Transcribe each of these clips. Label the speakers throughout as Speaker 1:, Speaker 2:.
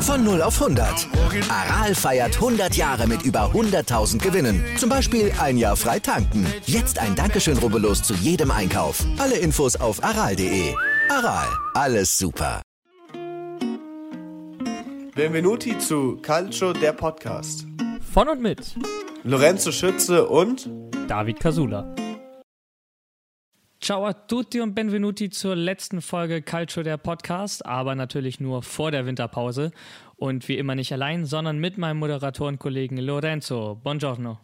Speaker 1: Von 0 auf 100. Aral feiert 100 Jahre mit über 100.000 Gewinnen. Zum Beispiel ein Jahr frei tanken. Jetzt ein Dankeschön, rubbellos zu jedem Einkauf. Alle Infos auf aral.de. Aral, alles super.
Speaker 2: Benvenuti zu Calcio, der Podcast.
Speaker 3: Von und mit
Speaker 2: Lorenzo Schütze und
Speaker 3: David Casula. Ciao a tutti und benvenuti zur letzten Folge Calcio der Podcast, aber natürlich nur vor der Winterpause und wie immer nicht allein, sondern mit meinem Moderatorenkollegen Lorenzo. Buongiorno.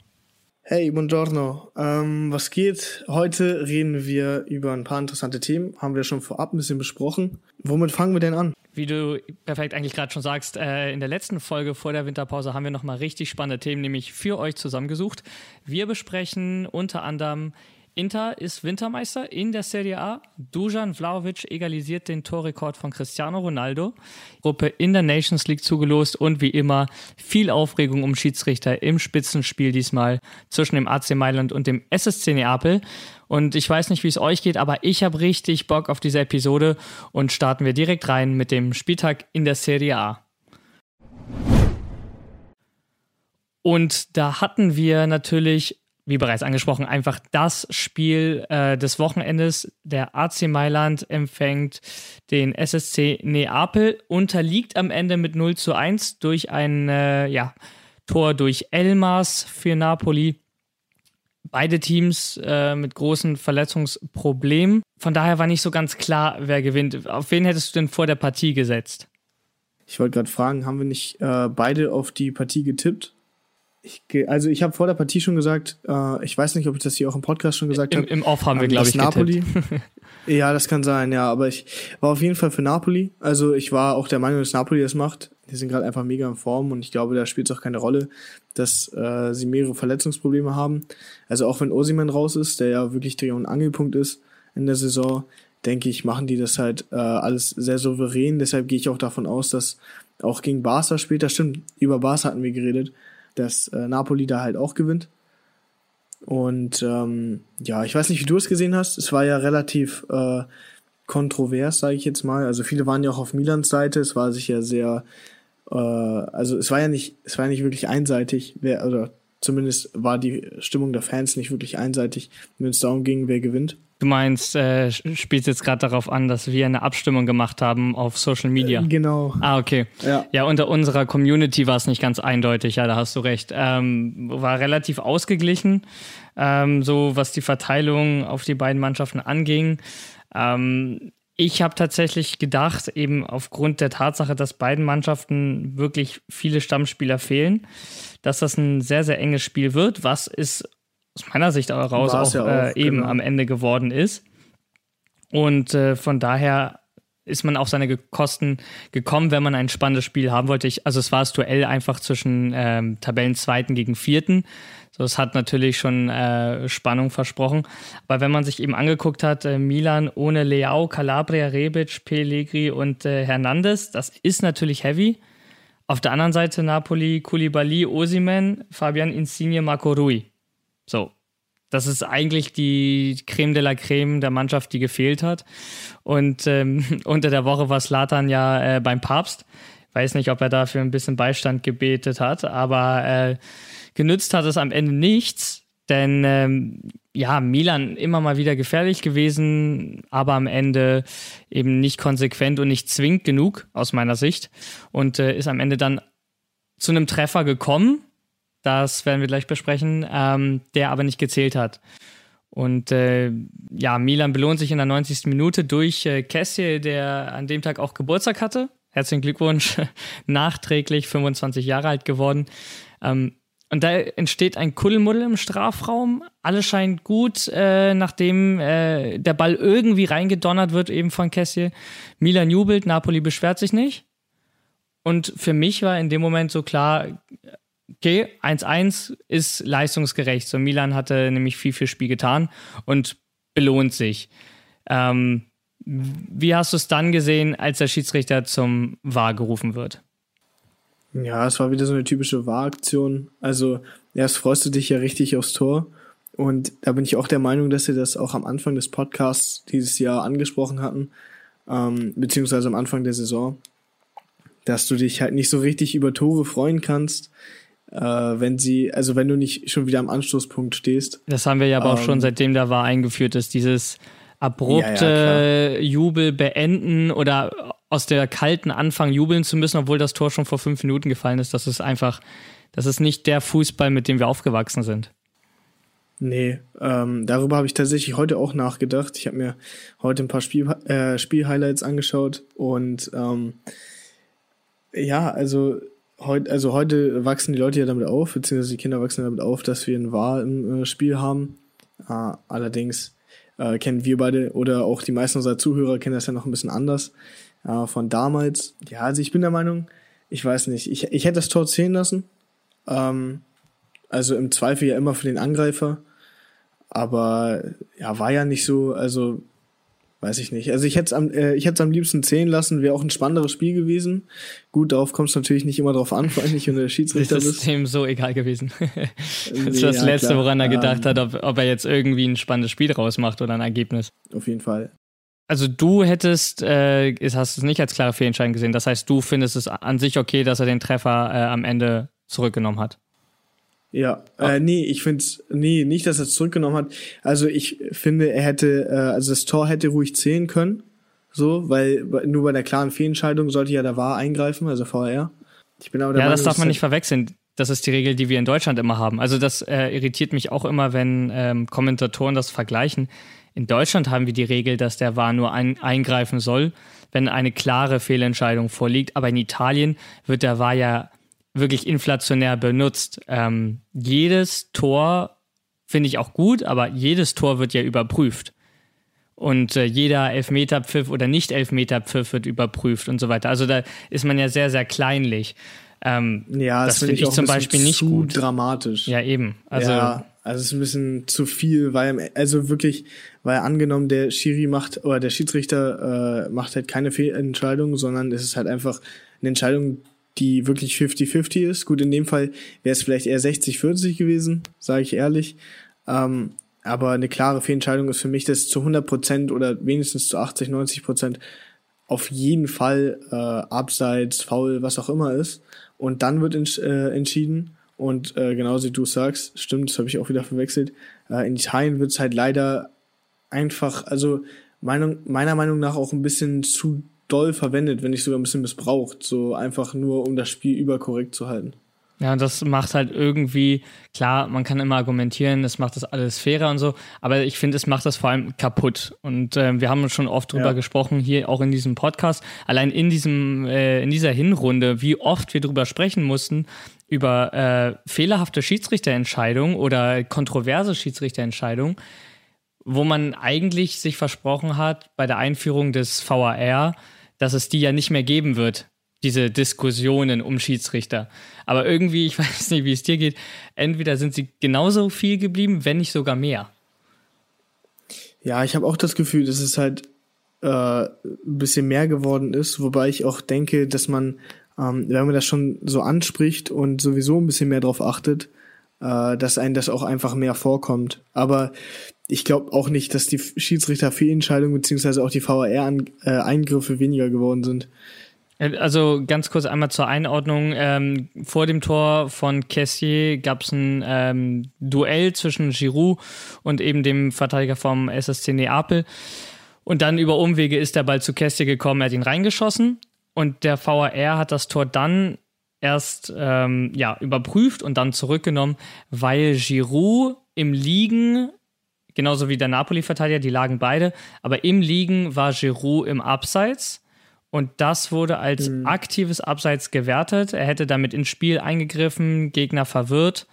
Speaker 4: Hey, buongiorno. Ähm, was geht? Heute reden wir über ein paar interessante Themen. Haben wir schon vorab ein bisschen besprochen. Womit fangen wir denn an?
Speaker 3: Wie du perfekt eigentlich gerade schon sagst, äh, in der letzten Folge vor der Winterpause haben wir nochmal richtig spannende Themen, nämlich für euch zusammengesucht. Wir besprechen unter anderem Inter ist Wintermeister in der Serie A. Dujan Vlaovic egalisiert den Torrekord von Cristiano Ronaldo. Gruppe in der Nations League zugelost und wie immer viel Aufregung um Schiedsrichter im Spitzenspiel diesmal zwischen dem AC Mailand und dem SSC Neapel. Und ich weiß nicht, wie es euch geht, aber ich habe richtig Bock auf diese Episode und starten wir direkt rein mit dem Spieltag in der Serie A. Und da hatten wir natürlich wie bereits angesprochen, einfach das Spiel äh, des Wochenendes. Der AC Mailand empfängt den SSC Neapel, unterliegt am Ende mit 0 zu 1 durch ein äh, ja, Tor durch Elmas für Napoli. Beide Teams äh, mit großen Verletzungsproblemen. Von daher war nicht so ganz klar, wer gewinnt. Auf wen hättest du denn vor der Partie gesetzt?
Speaker 4: Ich wollte gerade fragen, haben wir nicht äh, beide auf die Partie getippt? Ich, also ich habe vor der Partie schon gesagt, äh, ich weiß nicht, ob ich das hier auch im Podcast schon gesagt habe.
Speaker 3: Im, Im Off haben wir, ähm, glaube ich,
Speaker 4: Napoli. ja, das kann sein, ja, aber ich war auf jeden Fall für Napoli. Also ich war auch der Meinung, dass Napoli das macht. Die sind gerade einfach mega in Form und ich glaube, da spielt es auch keine Rolle, dass äh, sie mehrere Verletzungsprobleme haben. Also auch wenn Osiman raus ist, der ja wirklich Dreh- und Angelpunkt ist in der Saison, denke ich, machen die das halt äh, alles sehr souverän. Deshalb gehe ich auch davon aus, dass auch gegen Barca später, stimmt, über Barca hatten wir geredet, dass äh, Napoli da halt auch gewinnt. Und ähm, ja, ich weiß nicht, wie du es gesehen hast. Es war ja relativ äh, kontrovers, sage ich jetzt mal. Also viele waren ja auch auf Milans Seite. Es war sicher sehr, äh, also es war ja nicht, es war ja nicht wirklich einseitig, wer oder zumindest war die Stimmung der Fans nicht wirklich einseitig, wenn es darum ging, wer gewinnt.
Speaker 3: Du meinst, äh, spielt jetzt gerade darauf an, dass wir eine Abstimmung gemacht haben auf Social Media?
Speaker 4: Äh, genau.
Speaker 3: Ah, okay. Ja, ja unter unserer Community war es nicht ganz eindeutig, ja, da hast du recht. Ähm, war relativ ausgeglichen, ähm, so was die Verteilung auf die beiden Mannschaften anging. Ähm, ich habe tatsächlich gedacht, eben aufgrund der Tatsache, dass beiden Mannschaften wirklich viele Stammspieler fehlen, dass das ein sehr, sehr enges Spiel wird, was ist aus meiner Sicht heraus auch, ja äh, eben genau. am Ende geworden ist. Und äh, von daher ist man auf seine Kosten gekommen, wenn man ein spannendes Spiel haben wollte. Ich, also es war das Duell einfach zwischen ähm, Tabellenzweiten gegen Vierten. So, es hat natürlich schon äh, Spannung versprochen. Aber wenn man sich eben angeguckt hat, äh, Milan ohne Leao, Calabria, Rebic, Pellegri und äh, Hernandez, das ist natürlich heavy. Auf der anderen Seite Napoli, Koulibaly, Osimen, Fabian Insigne, Marco Rui. So. Das ist eigentlich die Creme de la Creme der Mannschaft, die gefehlt hat. Und ähm, unter der Woche war Slatan ja äh, beim Papst. Weiß nicht, ob er dafür ein bisschen Beistand gebetet hat, aber äh, genützt hat es am Ende nichts, denn ähm, ja, Milan immer mal wieder gefährlich gewesen, aber am Ende eben nicht konsequent und nicht zwingend genug aus meiner Sicht und äh, ist am Ende dann zu einem Treffer gekommen, das werden wir gleich besprechen, ähm, der aber nicht gezählt hat. Und äh, ja, Milan belohnt sich in der 90. Minute durch äh, Kessie, der an dem Tag auch Geburtstag hatte. Herzlichen Glückwunsch, nachträglich 25 Jahre alt geworden. Ähm, und da entsteht ein Kuddelmuddel im Strafraum. Alles scheint gut, äh, nachdem äh, der Ball irgendwie reingedonnert wird, eben von Kessie. Milan jubelt, Napoli beschwert sich nicht. Und für mich war in dem Moment so klar, okay, 1-1 ist leistungsgerecht. So Milan hatte nämlich viel für Spiel getan und belohnt sich. Ähm, wie hast du es dann gesehen, als der Schiedsrichter zum Wahr gerufen wird?
Speaker 4: Ja, es war wieder so eine typische Wahraktion. Also erst freust du dich ja richtig aufs Tor Und da bin ich auch der Meinung, dass sie das auch am Anfang des Podcasts dieses Jahr angesprochen hatten, ähm, beziehungsweise am Anfang der Saison, dass du dich halt nicht so richtig über Tore freuen kannst, äh, wenn sie, also wenn du nicht schon wieder am Anstoßpunkt stehst.
Speaker 3: Das haben wir ja aber ähm, auch schon seitdem da war eingeführt, dass dieses abrupte ja, ja, Jubel beenden oder aus der kalten Anfang jubeln zu müssen, obwohl das Tor schon vor fünf Minuten gefallen ist. Das ist einfach, das ist nicht der Fußball, mit dem wir aufgewachsen sind.
Speaker 4: Nee, ähm, darüber habe ich tatsächlich heute auch nachgedacht. Ich habe mir heute ein paar Spiel, äh, Spielhighlights angeschaut und ähm, ja, also heute, also heute wachsen die Leute ja damit auf, beziehungsweise die Kinder wachsen damit auf, dass wir ein Wahl im äh, Spiel haben. Äh, allerdings äh, kennen wir beide oder auch die meisten unserer Zuhörer kennen das ja noch ein bisschen anders äh, von damals. Ja, also ich bin der Meinung, ich weiß nicht, ich, ich hätte das Tor zählen lassen. Ähm, also im Zweifel ja immer für den Angreifer. Aber ja, war ja nicht so, also weiß ich nicht. Also ich hätte es am, äh, ich hätte am liebsten zählen lassen, wäre auch ein spannenderes Spiel gewesen. Gut, darauf kommt es natürlich nicht immer drauf an, vor allem nicht, wenn der Schiedsrichter.
Speaker 3: Das ist ihm so egal gewesen. das ist das ja, Letzte, klar. woran er gedacht um, hat, ob, ob er jetzt irgendwie ein spannendes Spiel rausmacht oder ein Ergebnis.
Speaker 4: Auf jeden Fall.
Speaker 3: Also du hättest, äh, hast es nicht als klare Fehlentscheidung gesehen. Das heißt, du findest es an sich okay, dass er den Treffer äh, am Ende zurückgenommen hat.
Speaker 4: Ja, äh, nee, ich finde nee, nicht, dass er es zurückgenommen hat. Also ich finde, er hätte, äh, also das Tor hätte ruhig zählen können, so, weil nur bei der klaren Fehlentscheidung sollte ja der VAR eingreifen, also VR.
Speaker 3: Ich bin aber der Ja, Meinung, das darf man nicht verwechseln. Das ist die Regel, die wir in Deutschland immer haben. Also das äh, irritiert mich auch immer, wenn ähm, Kommentatoren das vergleichen. In Deutschland haben wir die Regel, dass der VAR nur ein, eingreifen soll, wenn eine klare Fehlentscheidung vorliegt. Aber in Italien wird der VAR ja wirklich inflationär benutzt. Ähm, jedes Tor finde ich auch gut, aber jedes Tor wird ja überprüft. Und äh, jeder Elfmeterpfiff oder Nicht-Elfmeterpfiff wird überprüft und so weiter. Also da ist man ja sehr, sehr kleinlich.
Speaker 4: Ähm, ja, das, das finde ich, ich zum Beispiel nicht zu gut. dramatisch.
Speaker 3: Ja, eben. Also, ja,
Speaker 4: also es ist ein bisschen zu viel, weil also wirklich, weil angenommen der Schiri macht oder der Schiedsrichter äh, macht halt keine Fehlentscheidung, sondern es ist halt einfach eine Entscheidung, die wirklich 50-50 ist. Gut, in dem Fall wäre es vielleicht eher 60-40 gewesen, sage ich ehrlich. Ähm, aber eine klare Fehlentscheidung ist für mich, dass zu 100 Prozent oder wenigstens zu 80, 90 Prozent auf jeden Fall äh, abseits, faul, was auch immer ist. Und dann wird ents äh, entschieden. Und äh, genauso wie du sagst, stimmt, das habe ich auch wieder verwechselt. Äh, in Italien wird es halt leider einfach, also Meinung, meiner Meinung nach auch ein bisschen zu doll verwendet, wenn nicht sogar ein bisschen missbraucht, so einfach nur, um das Spiel überkorrekt zu halten.
Speaker 3: Ja, und das macht halt irgendwie, klar, man kann immer argumentieren, das macht das alles fairer und so, aber ich finde, es macht das vor allem kaputt. Und äh, wir haben schon oft drüber ja. gesprochen, hier auch in diesem Podcast, allein in diesem, äh, in dieser Hinrunde, wie oft wir drüber sprechen mussten, über äh, fehlerhafte Schiedsrichterentscheidungen oder kontroverse Schiedsrichterentscheidungen, wo man eigentlich sich versprochen hat, bei der Einführung des VAR, dass es die ja nicht mehr geben wird, diese Diskussionen um Schiedsrichter. Aber irgendwie, ich weiß nicht, wie es dir geht, entweder sind sie genauso viel geblieben, wenn nicht sogar mehr.
Speaker 4: Ja, ich habe auch das Gefühl, dass es halt äh, ein bisschen mehr geworden ist, wobei ich auch denke, dass man, ähm, wenn man das schon so anspricht und sowieso ein bisschen mehr drauf achtet, äh, dass einem das auch einfach mehr vorkommt. Aber ich glaube auch nicht, dass die Schiedsrichter Fehlentscheidungen beziehungsweise auch die VAR-Eingriffe weniger geworden sind.
Speaker 3: Äh, also ganz kurz einmal zur Einordnung. Ähm, vor dem Tor von Kessier gab es ein ähm, Duell zwischen Giroud und eben dem Verteidiger vom SSC Neapel. Und dann über Umwege ist der Ball zu Kessier gekommen, er hat ihn reingeschossen. Und der VAR hat das Tor dann erst ähm, ja, überprüft und dann zurückgenommen, weil Giroud im Liegen, genauso wie der Napoli-Verteidiger, die lagen beide, aber im Liegen war Giroud im Abseits und das wurde als mhm. aktives Abseits gewertet. Er hätte damit ins Spiel eingegriffen, Gegner verwirrt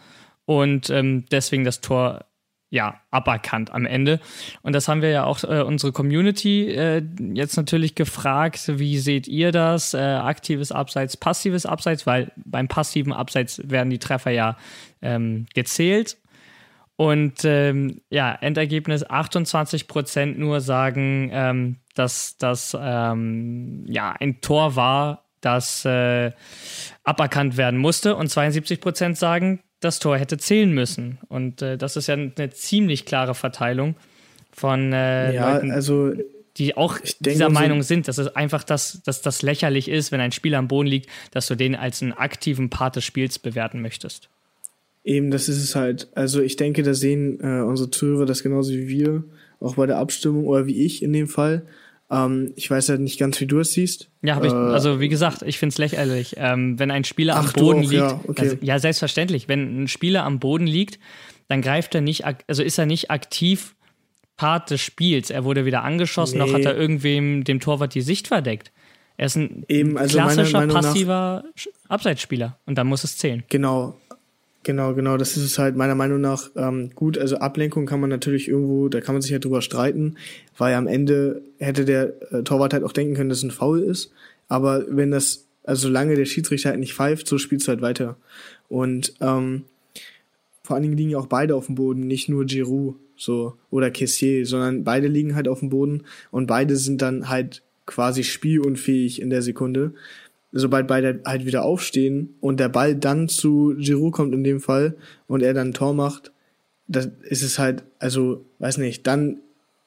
Speaker 3: und ähm, deswegen das Tor ja, aberkannt am Ende. Und das haben wir ja auch äh, unsere Community äh, jetzt natürlich gefragt, wie seht ihr das? Äh, aktives Abseits, passives Abseits, weil beim passiven Abseits werden die Treffer ja ähm, gezählt. Und ähm, ja, Endergebnis 28 Prozent nur sagen, ähm, dass das ähm, ja ein Tor war, das äh, aberkannt werden musste. Und 72 Prozent sagen, das Tor hätte zählen müssen. Und äh, das ist ja eine ziemlich klare Verteilung von äh,
Speaker 4: ja,
Speaker 3: Leuten,
Speaker 4: also
Speaker 3: die auch
Speaker 4: denke,
Speaker 3: dieser
Speaker 4: so-
Speaker 3: Meinung sind, dass es einfach das, dass das lächerlich ist, wenn ein Spieler am Boden liegt, dass du den als einen aktiven Part des Spiels bewerten möchtest.
Speaker 4: Eben, das ist es halt. Also ich denke, da sehen äh, unsere Zuhörer das genauso wie wir, auch bei der Abstimmung oder wie ich in dem Fall. Ähm, ich weiß halt nicht ganz, wie du es siehst.
Speaker 3: Ja, habe ich,
Speaker 4: Äh,
Speaker 3: also wie gesagt, ich finde es lächerlich. Ähm, wenn ein Spieler
Speaker 4: Ach,
Speaker 3: am Boden
Speaker 4: auch,
Speaker 3: liegt,
Speaker 4: ja, okay.
Speaker 3: also, ja, selbstverständlich, wenn ein Spieler am Boden liegt, dann greift er nicht, also ist er nicht aktiv Part des Spiels. Er wurde weder angeschossen, noch
Speaker 4: Nee.
Speaker 3: hat er irgendwem dem Torwart die Sicht verdeckt. Er ist ein
Speaker 4: Eben, also
Speaker 3: klassischer passiver Abseitsspieler und dann muss es zählen.
Speaker 4: Genau, genau, genau. Das ist es halt meiner Meinung nach ähm, gut. Also Ablenkung kann man natürlich irgendwo, da kann man sich ja drüber streiten, weil am Ende hätte der äh, Torwart halt auch denken können, dass es ein Foul ist. Aber wenn das, also solange der Schiedsrichter halt nicht pfeift, so spielst du halt weiter. Und ähm, vor allen Dingen liegen ja auch beide auf dem Boden, nicht nur Giroud so oder Kessier, sondern beide liegen halt auf dem Boden und beide sind dann halt quasi spielunfähig in der Sekunde. Sobald beide halt wieder aufstehen und der Ball dann zu Giroud kommt in dem Fall und er dann ein Tor macht, dann ist es halt, also weiß nicht, dann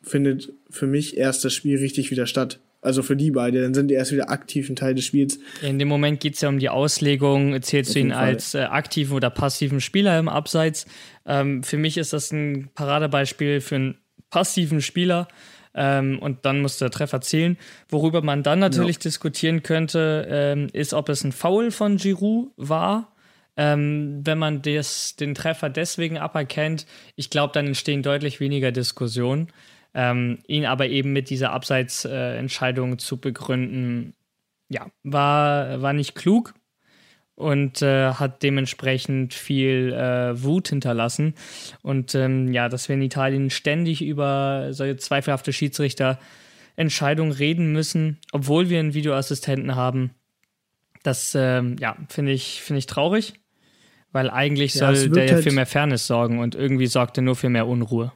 Speaker 4: findet für mich erst das Spiel richtig wieder statt. Also für die beide, dann sind die erst wieder aktiv ein Teil des Spiels.
Speaker 3: In dem Moment geht es ja um die Auslegung, zählst
Speaker 4: Auf
Speaker 3: du ihn
Speaker 4: Fall.
Speaker 3: als äh, aktiven oder passiven Spieler im Abseits. Ähm, für mich ist das ein Paradebeispiel für einen passiven Spieler ähm, und dann muss der Treffer zählen. Worüber man dann natürlich diskutieren könnte, ähm, ist, ob es ein Foul von Giroud war. Ähm, wenn man des, den Treffer deswegen aberkennt, ich glaube, dann entstehen deutlich weniger Diskussionen. Ähm, ihn aber eben mit dieser Abseitsentscheidung zu begründen, ja, war, war nicht klug und äh, hat dementsprechend viel äh, Wut hinterlassen. Und ähm, ja, dass wir in Italien ständig über solche zweifelhafte Schiedsrichterentscheidungen reden müssen, obwohl wir einen Videoassistenten haben, das ähm, ja, finde ich, finde ich traurig, weil eigentlich soll der ja
Speaker 4: halt-
Speaker 3: für mehr Fairness sorgen und irgendwie sorgt er nur für mehr Unruhe.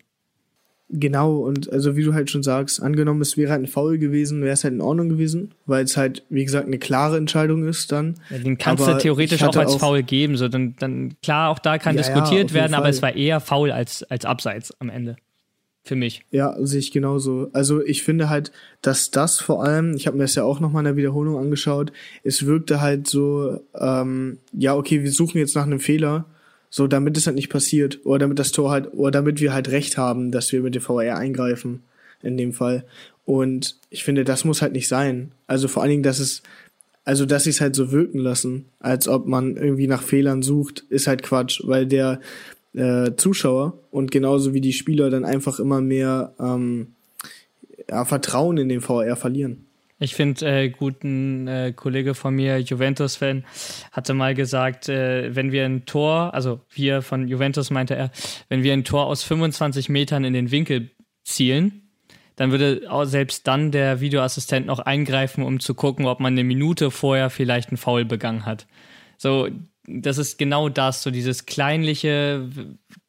Speaker 4: Genau, und also wie du halt schon sagst, angenommen, es wäre halt ein Foul gewesen, wäre es halt in Ordnung gewesen, weil es halt, wie gesagt, eine klare Entscheidung ist dann.
Speaker 3: Ja, den kannst
Speaker 4: Aber
Speaker 3: du theoretisch auch als
Speaker 4: auch-
Speaker 3: Foul geben. So, dann, dann, klar, auch da kann
Speaker 4: Ja, ja,
Speaker 3: diskutiert
Speaker 4: jeden
Speaker 3: werden, aber es war eher Foul als, als Abseits am Ende. Für mich.
Speaker 4: Ja, sehe ich genauso. Also ich finde halt, dass das vor allem, ich habe mir das ja auch nochmal in der Wiederholung angeschaut, es wirkte halt so, ähm, ja, okay, wir suchen jetzt nach einem Fehler, so damit es halt nicht passiert, oder damit das Tor halt, oder damit wir halt recht haben, dass wir mit dem VR eingreifen, in dem Fall. Und ich finde, das muss halt nicht sein. Also vor allen Dingen, dass es, also dass sie es halt so wirken lassen, als ob man irgendwie nach Fehlern sucht, ist halt Quatsch, weil der äh, Zuschauer und genauso wie die Spieler dann einfach immer mehr ähm, ja, Vertrauen in den VR verlieren.
Speaker 3: Ich finde, äh, guten äh, Kollege von mir, Juventus-Fan, hatte mal gesagt, äh, wenn wir ein Tor, also wir von Juventus meinte er, wenn wir ein Tor aus 25 Metern in den Winkel zielen, dann würde auch selbst dann der Videoassistent noch eingreifen, um zu gucken, ob man eine Minute vorher vielleicht einen Foul begangen hat. So, das ist genau das, so dieses kleinliche,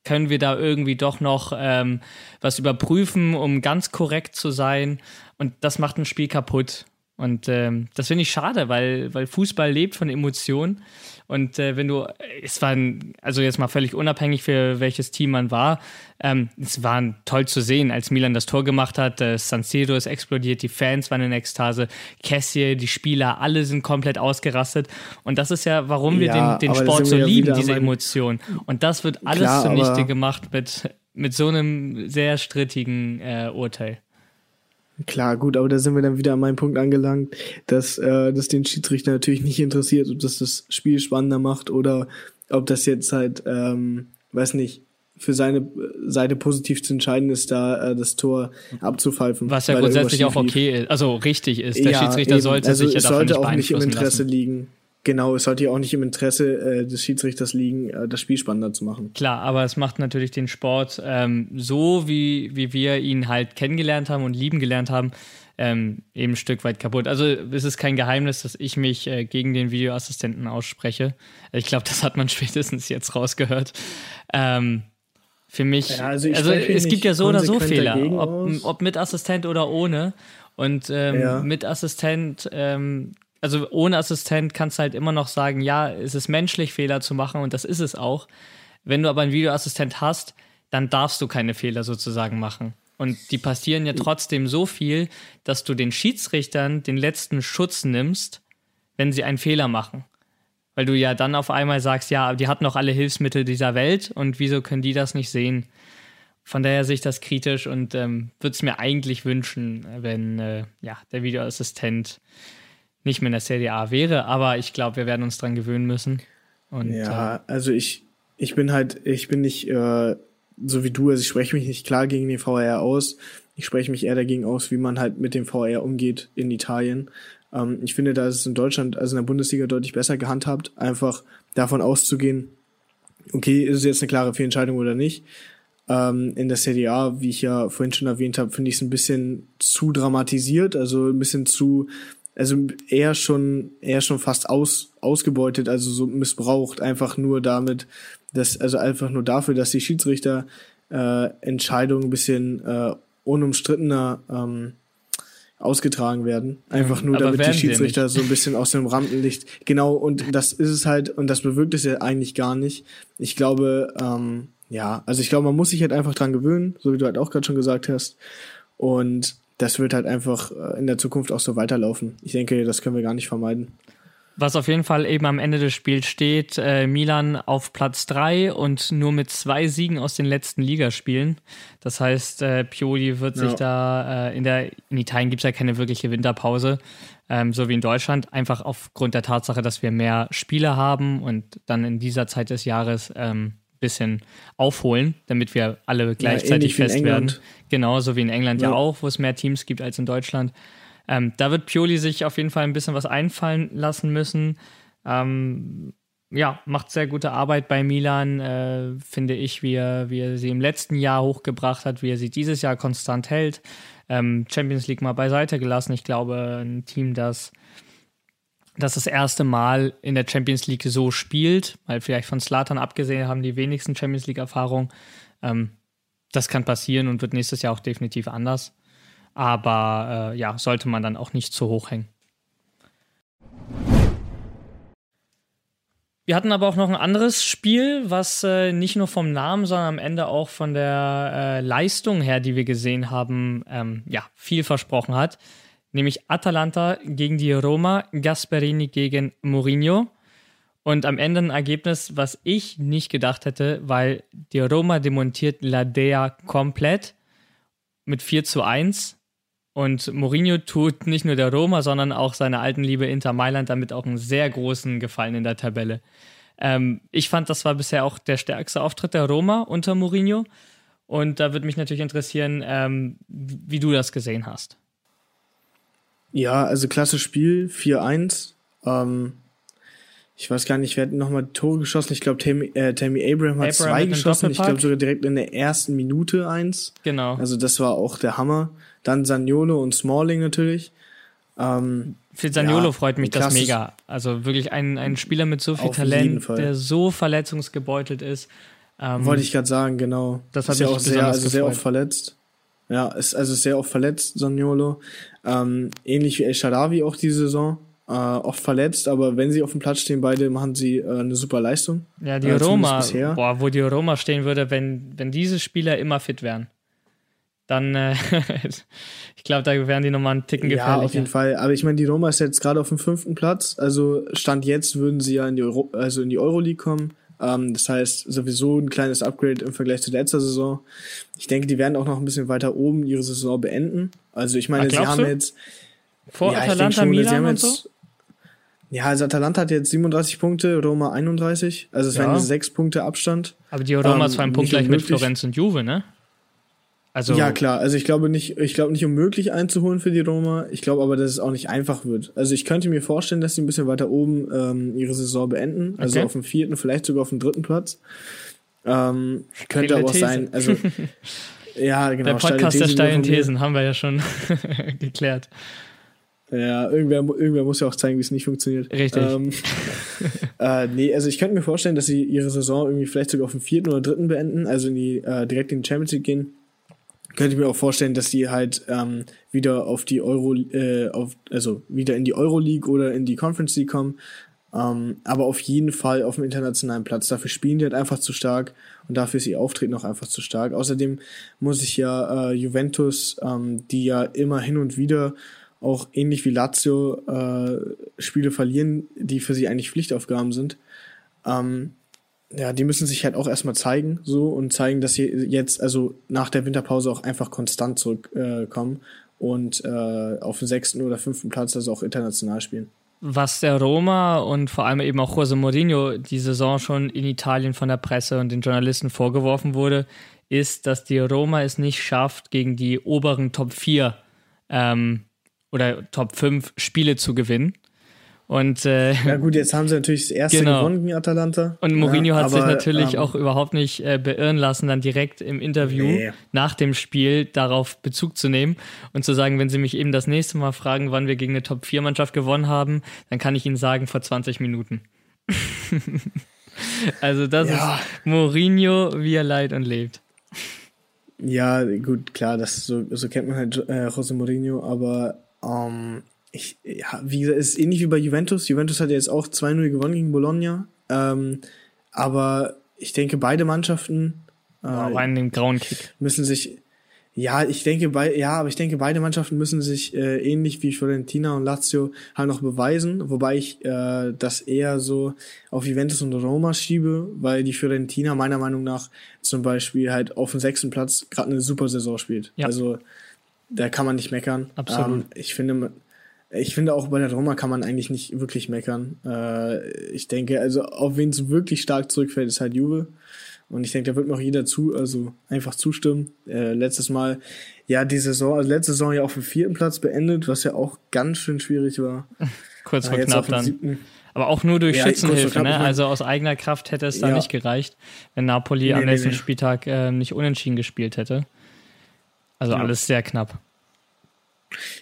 Speaker 3: können wir da irgendwie doch noch ähm, was überprüfen, um ganz korrekt zu sein. Und das macht ein Spiel kaputt. Und ähm, das finde ich schade, weil, weil Fußball lebt von Emotionen. Und äh, wenn du, es war, ein, also jetzt mal völlig unabhängig für welches Team man war, ähm, es war toll zu sehen, als Milan das Tor gemacht hat. Äh, San Siro ist explodiert, die Fans waren in Ekstase, Cassie, die Spieler, alle sind komplett ausgerastet. Und das ist ja, warum wir
Speaker 4: Ja,
Speaker 3: den, den Sport so
Speaker 4: ja
Speaker 3: lieben, diese Emotionen. Und das wird alles
Speaker 4: Klar,
Speaker 3: zunichte gemacht mit, mit so einem sehr strittigen äh, Urteil.
Speaker 4: Klar, gut, aber da sind wir dann wieder an meinem Punkt angelangt, dass äh, das den Schiedsrichter natürlich nicht interessiert, ob das das Spiel spannender macht oder ob das jetzt halt, ähm, weiß nicht, für seine Seite positiv zu entscheiden ist, da äh, das Tor abzupfeifen.
Speaker 3: Was ja grundsätzlich auch okay ist, also richtig ist. Der
Speaker 4: Ja,
Speaker 3: Schiedsrichter
Speaker 4: eben.
Speaker 3: sollte
Speaker 4: also
Speaker 3: sich ja davon
Speaker 4: sollte
Speaker 3: nicht
Speaker 4: auch nicht im Interesse
Speaker 3: lassen.
Speaker 4: liegen. Genau, es sollte ja auch nicht im Interesse äh, des Schiedsrichters liegen, äh, das Spiel spannender zu machen.
Speaker 3: Klar, aber es macht natürlich den Sport ähm, so, wie, wie wir ihn halt kennengelernt haben und lieben gelernt haben, ähm, eben ein Stück weit kaputt. Also es ist kein Geheimnis, dass ich mich äh, gegen den Videoassistenten ausspreche. Ich glaube, das hat man spätestens jetzt rausgehört. Ähm, für mich,
Speaker 4: Ja,
Speaker 3: also,
Speaker 4: also
Speaker 3: es gibt ja so oder so Fehler, ob, ob mit Assistent oder ohne. Und ähm,
Speaker 4: Ja.
Speaker 3: mit Assistent ähm, also ohne Assistent kannst du halt immer noch sagen, ja, es ist menschlich, Fehler zu machen und das ist es auch. Wenn du aber einen Videoassistent hast, dann darfst du keine Fehler sozusagen machen. Und die passieren ja trotzdem so viel, dass du den Schiedsrichtern den letzten Schutz nimmst, wenn sie einen Fehler machen. Weil du ja dann auf einmal sagst, ja, die hatten noch alle Hilfsmittel dieser Welt und wieso können die das nicht sehen? Von daher sehe ich das kritisch und ähm, würde es mir eigentlich wünschen, wenn äh, ja, der Videoassistent nicht mehr in der Serie A wäre. Aber ich glaube, wir werden uns dran gewöhnen müssen. Und,
Speaker 4: ja, äh, also ich, ich bin halt, ich bin nicht äh, so wie du, also ich spreche mich nicht klar gegen den VR aus. Ich spreche mich eher dagegen aus, wie man halt mit dem VR umgeht in Italien. Ähm, ich finde, da ist es in Deutschland, also in der Bundesliga deutlich besser gehandhabt, einfach davon auszugehen, okay, ist es jetzt eine klare Fehlentscheidung oder nicht. Ähm, in der Serie A, wie ich ja vorhin schon erwähnt habe, finde ich es ein bisschen zu dramatisiert, also ein bisschen zu, also eher schon, eher schon fast aus, ausgebeutet, also so missbraucht, einfach nur damit, dass, also einfach nur dafür, dass die Schiedsrichter äh, Entscheidungen ein bisschen äh, unumstrittener ähm, ausgetragen werden. Einfach nur, damit die Schiedsrichter so ein bisschen aus dem Rampenlicht. Genau, und das ist es halt, und das bewirkt es ja eigentlich gar nicht. Ich glaube, ähm, ja, also ich glaube, man muss sich halt einfach dran gewöhnen, so wie du halt auch gerade schon gesagt hast. Und das wird halt einfach äh, in der Zukunft auch so weiterlaufen. Ich denke, das können wir gar nicht vermeiden.
Speaker 3: Was auf jeden Fall eben am Ende des Spiels steht, äh, Milan auf Platz 3 und nur mit zwei Siegen aus den letzten Ligaspielen. Das heißt, äh, Pioli wird ja. sich da äh, in der, in Italien gibt es ja keine wirkliche Winterpause, ähm, so wie in Deutschland, einfach aufgrund der Tatsache, dass wir mehr Spiele haben und dann in dieser Zeit des Jahres ähm, bisschen aufholen, damit wir alle gleichzeitig ja, fest werden. Genauso wie in England ja. ja auch, wo es mehr Teams gibt als in Deutschland. Ähm, da wird Pioli sich auf jeden Fall ein bisschen was einfallen lassen müssen. Ähm, ja, macht sehr gute Arbeit bei Milan, äh, finde ich, wie er, wie er sie im letzten Jahr hochgebracht hat, wie er sie dieses Jahr konstant hält. Ähm, Champions League mal beiseite gelassen. Ich glaube, ein Team, das, das das erste Mal in der Champions League so spielt, weil vielleicht von Slatan abgesehen haben die wenigsten Champions League-Erfahrung. Ähm, das kann passieren und wird nächstes Jahr auch definitiv anders. Aber äh, ja, sollte man dann auch nicht zu hoch hängen. Wir hatten aber auch noch ein anderes Spiel, was äh, nicht nur vom Namen, sondern am Ende auch von der äh, Leistung her, die wir gesehen haben, ähm, ja, viel versprochen hat. Nämlich Atalanta gegen die Roma, Gasperini gegen Mourinho. Und am Ende ein Ergebnis, was ich nicht gedacht hätte, weil die Roma demontiert La Dea komplett mit 4 zu 1. Und Mourinho tut nicht nur der Roma, sondern auch seiner alten Liebe Inter Mailand damit auch einen sehr großen Gefallen in der Tabelle. Ähm, ich fand, das war bisher auch der stärkste Auftritt der Roma unter Mourinho. Und da würde mich natürlich interessieren, ähm, wie du das gesehen hast.
Speaker 4: Ja, also klasse Spiel, 4-1. Ähm, ich weiß gar nicht, wer hat nochmal Tore geschossen. Ich glaube, Tammy, äh, Tammy Abraham hat Abraham zwei geschossen. Ich glaube sogar direkt in der ersten Minute eins.
Speaker 3: Genau.
Speaker 4: Also das war auch der Hammer. Dann Saniolo und Smalling natürlich. Ähm,
Speaker 3: Für Saniolo ja, freut mich das mega. Also wirklich ein, ein Spieler mit so viel Talent, der so verletzungsgebeutelt ist.
Speaker 4: Ähm, Wollte ich gerade sagen, genau. Das hat ja auch sehr, also sehr oft verletzt. Ja, ist also sehr oft verletzt, Saniolo. Ähm, ähnlich wie El Sharawi auch diese Saison. Äh, oft verletzt, aber wenn sie auf dem Platz stehen, beide machen sie äh, eine super Leistung.
Speaker 3: Ja, die äh, Roma, boah, wo die Roma stehen würde, wenn, wenn diese Spieler immer fit wären dann äh, ich glaube, da wären die nochmal einen Ticken gefährlicher.
Speaker 4: Ja, auf jeden Fall. Aber ich meine, die Roma ist jetzt gerade auf dem fünften Platz. Also Stand jetzt würden sie ja in die, Euro also in die Euroleague kommen. Ähm, das heißt, sowieso ein kleines Upgrade im Vergleich zu letzter Saison. Ich denke, die werden auch noch ein bisschen weiter oben ihre Saison beenden. Also ich meine, Ach, sie haben du? jetzt
Speaker 3: vor ja, Atalanta, schon, Milan und so?
Speaker 4: Ja, also Atalanta hat jetzt 37 Punkte, Roma 31. Also es ja. wären sechs Punkte Abstand.
Speaker 3: Aber die Roma ähm, zwei Punkt gleich mit Florenz und Juve, ne?
Speaker 4: Also ja, klar. Also ich glaube nicht, ich glaube nicht unmöglich einzuholen für die Roma. Ich glaube aber, dass es auch nicht einfach wird. Also ich könnte mir vorstellen, dass sie ein bisschen weiter oben ähm, ihre Saison beenden. Also okay. auf dem vierten, vielleicht sogar auf dem dritten Platz. Ähm, könnte aber auch These. sein. Also ja, genau.
Speaker 3: Der Podcast der steilen Thesen haben wir ja schon geklärt.
Speaker 4: Ja, irgendwer, irgendwer muss ja auch zeigen, wie es nicht funktioniert.
Speaker 3: Richtig. Ähm,
Speaker 4: äh, nee, also ich könnte mir vorstellen, dass sie ihre Saison irgendwie vielleicht sogar auf dem vierten oder dritten beenden, also in die, äh, direkt in die Champions League gehen. Könnte ich mir auch vorstellen, dass die halt ähm, wieder auf die Euro, äh, auf, also wieder in die Euroleague oder in die Conference League kommen. Ähm, aber auf jeden Fall auf dem internationalen Platz. Dafür spielen die halt einfach zu stark und dafür ist ihr Auftreten auch einfach zu stark. Außerdem muss ich ja äh, Juventus, ähm, die ja immer hin und wieder auch ähnlich wie Lazio äh, Spiele verlieren, die für sie eigentlich Pflichtaufgaben sind. Ähm, ja, die müssen sich halt auch erstmal zeigen, so und zeigen, dass sie jetzt, also nach der Winterpause auch einfach konstant zurückkommen äh, und äh, auf dem sechsten oder fünften Platz also auch international spielen.
Speaker 3: Was der Roma und vor allem eben auch Jose Mourinho die Saison schon in Italien von der Presse und den Journalisten vorgeworfen wurde, ist, dass die Roma es nicht schafft, gegen die oberen Top 4 ähm, oder Top 5 Spiele zu gewinnen. Und, äh,
Speaker 4: ja gut, jetzt haben sie natürlich das erste genau. gewonnen gegen Atalanta.
Speaker 3: Und Mourinho ja, hat aber, sich natürlich ähm, auch überhaupt nicht äh, beirren lassen, dann direkt im Interview nee. nach dem Spiel darauf Bezug zu nehmen und zu sagen, wenn sie mich eben das nächste Mal fragen, wann wir gegen eine Top-4-Mannschaft gewonnen haben, dann kann ich ihnen sagen, vor 20 Minuten. also das ja. ist Mourinho, wie er leid und lebt.
Speaker 4: Ja, gut, klar, das so, so kennt man halt äh, José Mourinho, aber ähm, ich, ja, wie gesagt, ist ähnlich wie bei Juventus. Juventus hat ja jetzt auch 2-0 gewonnen gegen Bologna. Ähm, aber ich denke, beide Mannschaften
Speaker 3: äh, wow, einen grauen Kick.
Speaker 4: müssen sich, ja, ich denke, bei, ja, aber ich denke, beide Mannschaften müssen sich äh, ähnlich wie Fiorentina und Lazio halt noch beweisen, wobei ich äh, das eher so auf Juventus und Roma schiebe, weil die Fiorentina meiner Meinung nach zum Beispiel halt auf dem sechsten Platz gerade eine super Saison spielt. Ja. Also da kann man nicht meckern.
Speaker 3: Absolut. Ähm,
Speaker 4: ich finde, ich finde auch bei der Roma kann man eigentlich nicht wirklich meckern. Äh, ich denke, also auf wen es wirklich stark zurückfällt, ist halt Juve. Und ich denke, da wird mir auch jeder zu, also einfach zustimmen. Äh, letztes Mal, ja, die Saison, also letzte Saison ja auf dem vierten Platz beendet, was ja auch ganz schön schwierig war.
Speaker 3: kurz vor knapp dann. Siebten. Aber auch nur durch ja, Schützenhilfe, ne? Also aus eigener Kraft hätte es da ja. nicht gereicht, wenn Napoli nee, am nee, letzten nee. Spieltag äh, nicht unentschieden gespielt hätte. Also ja. alles sehr knapp.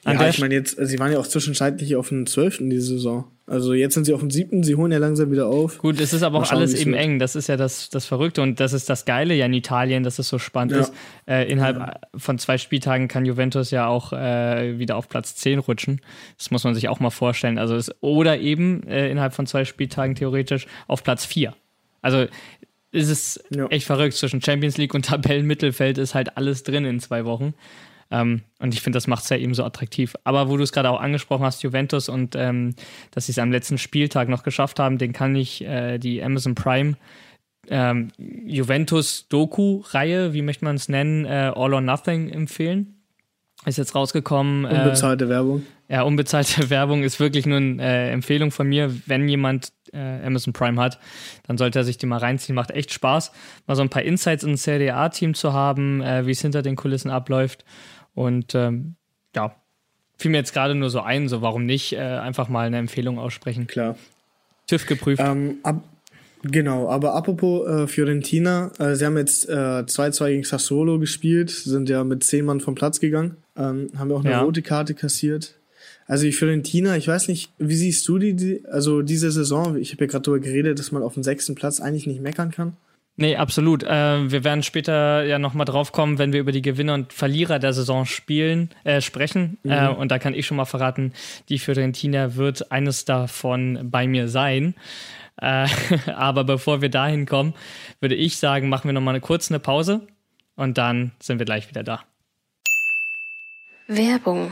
Speaker 4: Ja, ich meine jetzt, sie waren ja auch zwischenzeitlich auf dem 12. diese Saison. Also jetzt sind sie auf dem 7., sie holen ja langsam wieder auf.
Speaker 3: Gut, es ist aber auch alles eben wird. eng. Das ist ja das, das Verrückte und das ist das Geile ja in Italien, dass es so spannend ja. ist. Äh, innerhalb ja. von zwei Spieltagen kann Juventus ja auch äh, wieder auf Platz 10 rutschen. Das muss man sich auch mal vorstellen. Also es, oder eben äh, innerhalb von zwei Spieltagen theoretisch auf Platz 4. Also ist es ja. echt verrückt. Zwischen Champions League und Tabellenmittelfeld ist halt alles drin in zwei Wochen. Ähm, und ich finde, das macht es ja eben so attraktiv. Aber wo du es gerade auch angesprochen hast, Juventus und ähm, dass sie es am letzten Spieltag noch geschafft haben, den kann ich äh, die Amazon Prime ähm, Juventus-Doku-Reihe, wie möchte man es nennen, äh, All or Nothing empfehlen. Ist jetzt rausgekommen.
Speaker 4: Äh, unbezahlte äh, Werbung.
Speaker 3: Ja, unbezahlte Werbung ist wirklich nur eine äh, Empfehlung von mir. Wenn jemand äh, Amazon Prime hat, dann sollte er sich die mal reinziehen. Macht echt Spaß, mal so ein paar Insights ins Serie A-Team zu haben, wie es hinter den Kulissen abläuft. Und ähm, ja, fiel mir jetzt gerade nur so ein, so warum nicht äh, einfach mal eine Empfehlung aussprechen.
Speaker 4: Klar.
Speaker 3: TÜV geprüft.
Speaker 4: Ähm, ab, genau, aber apropos äh, Fiorentina, äh, sie haben jetzt 2-2 äh, gegen Sassuolo gespielt, sind ja mit zehn Mann vom Platz gegangen, ähm, haben ja auch eine ja. rote Karte kassiert. Also die Fiorentina, ich weiß nicht, wie siehst du die, die also diese Saison, ich habe ja gerade darüber geredet, dass man auf dem sechsten Platz eigentlich nicht meckern kann.
Speaker 3: Nee, absolut. Äh, wir werden später ja nochmal drauf kommen, wenn wir über die Gewinner und Verlierer der Saison spielen, äh, sprechen. Mhm. Äh, und da kann ich schon mal verraten, die Fiorentina wird eines davon bei mir sein. Äh, aber bevor wir dahin kommen, würde ich sagen, machen wir nochmal eine kurze Pause und dann sind wir gleich wieder da.
Speaker 5: Werbung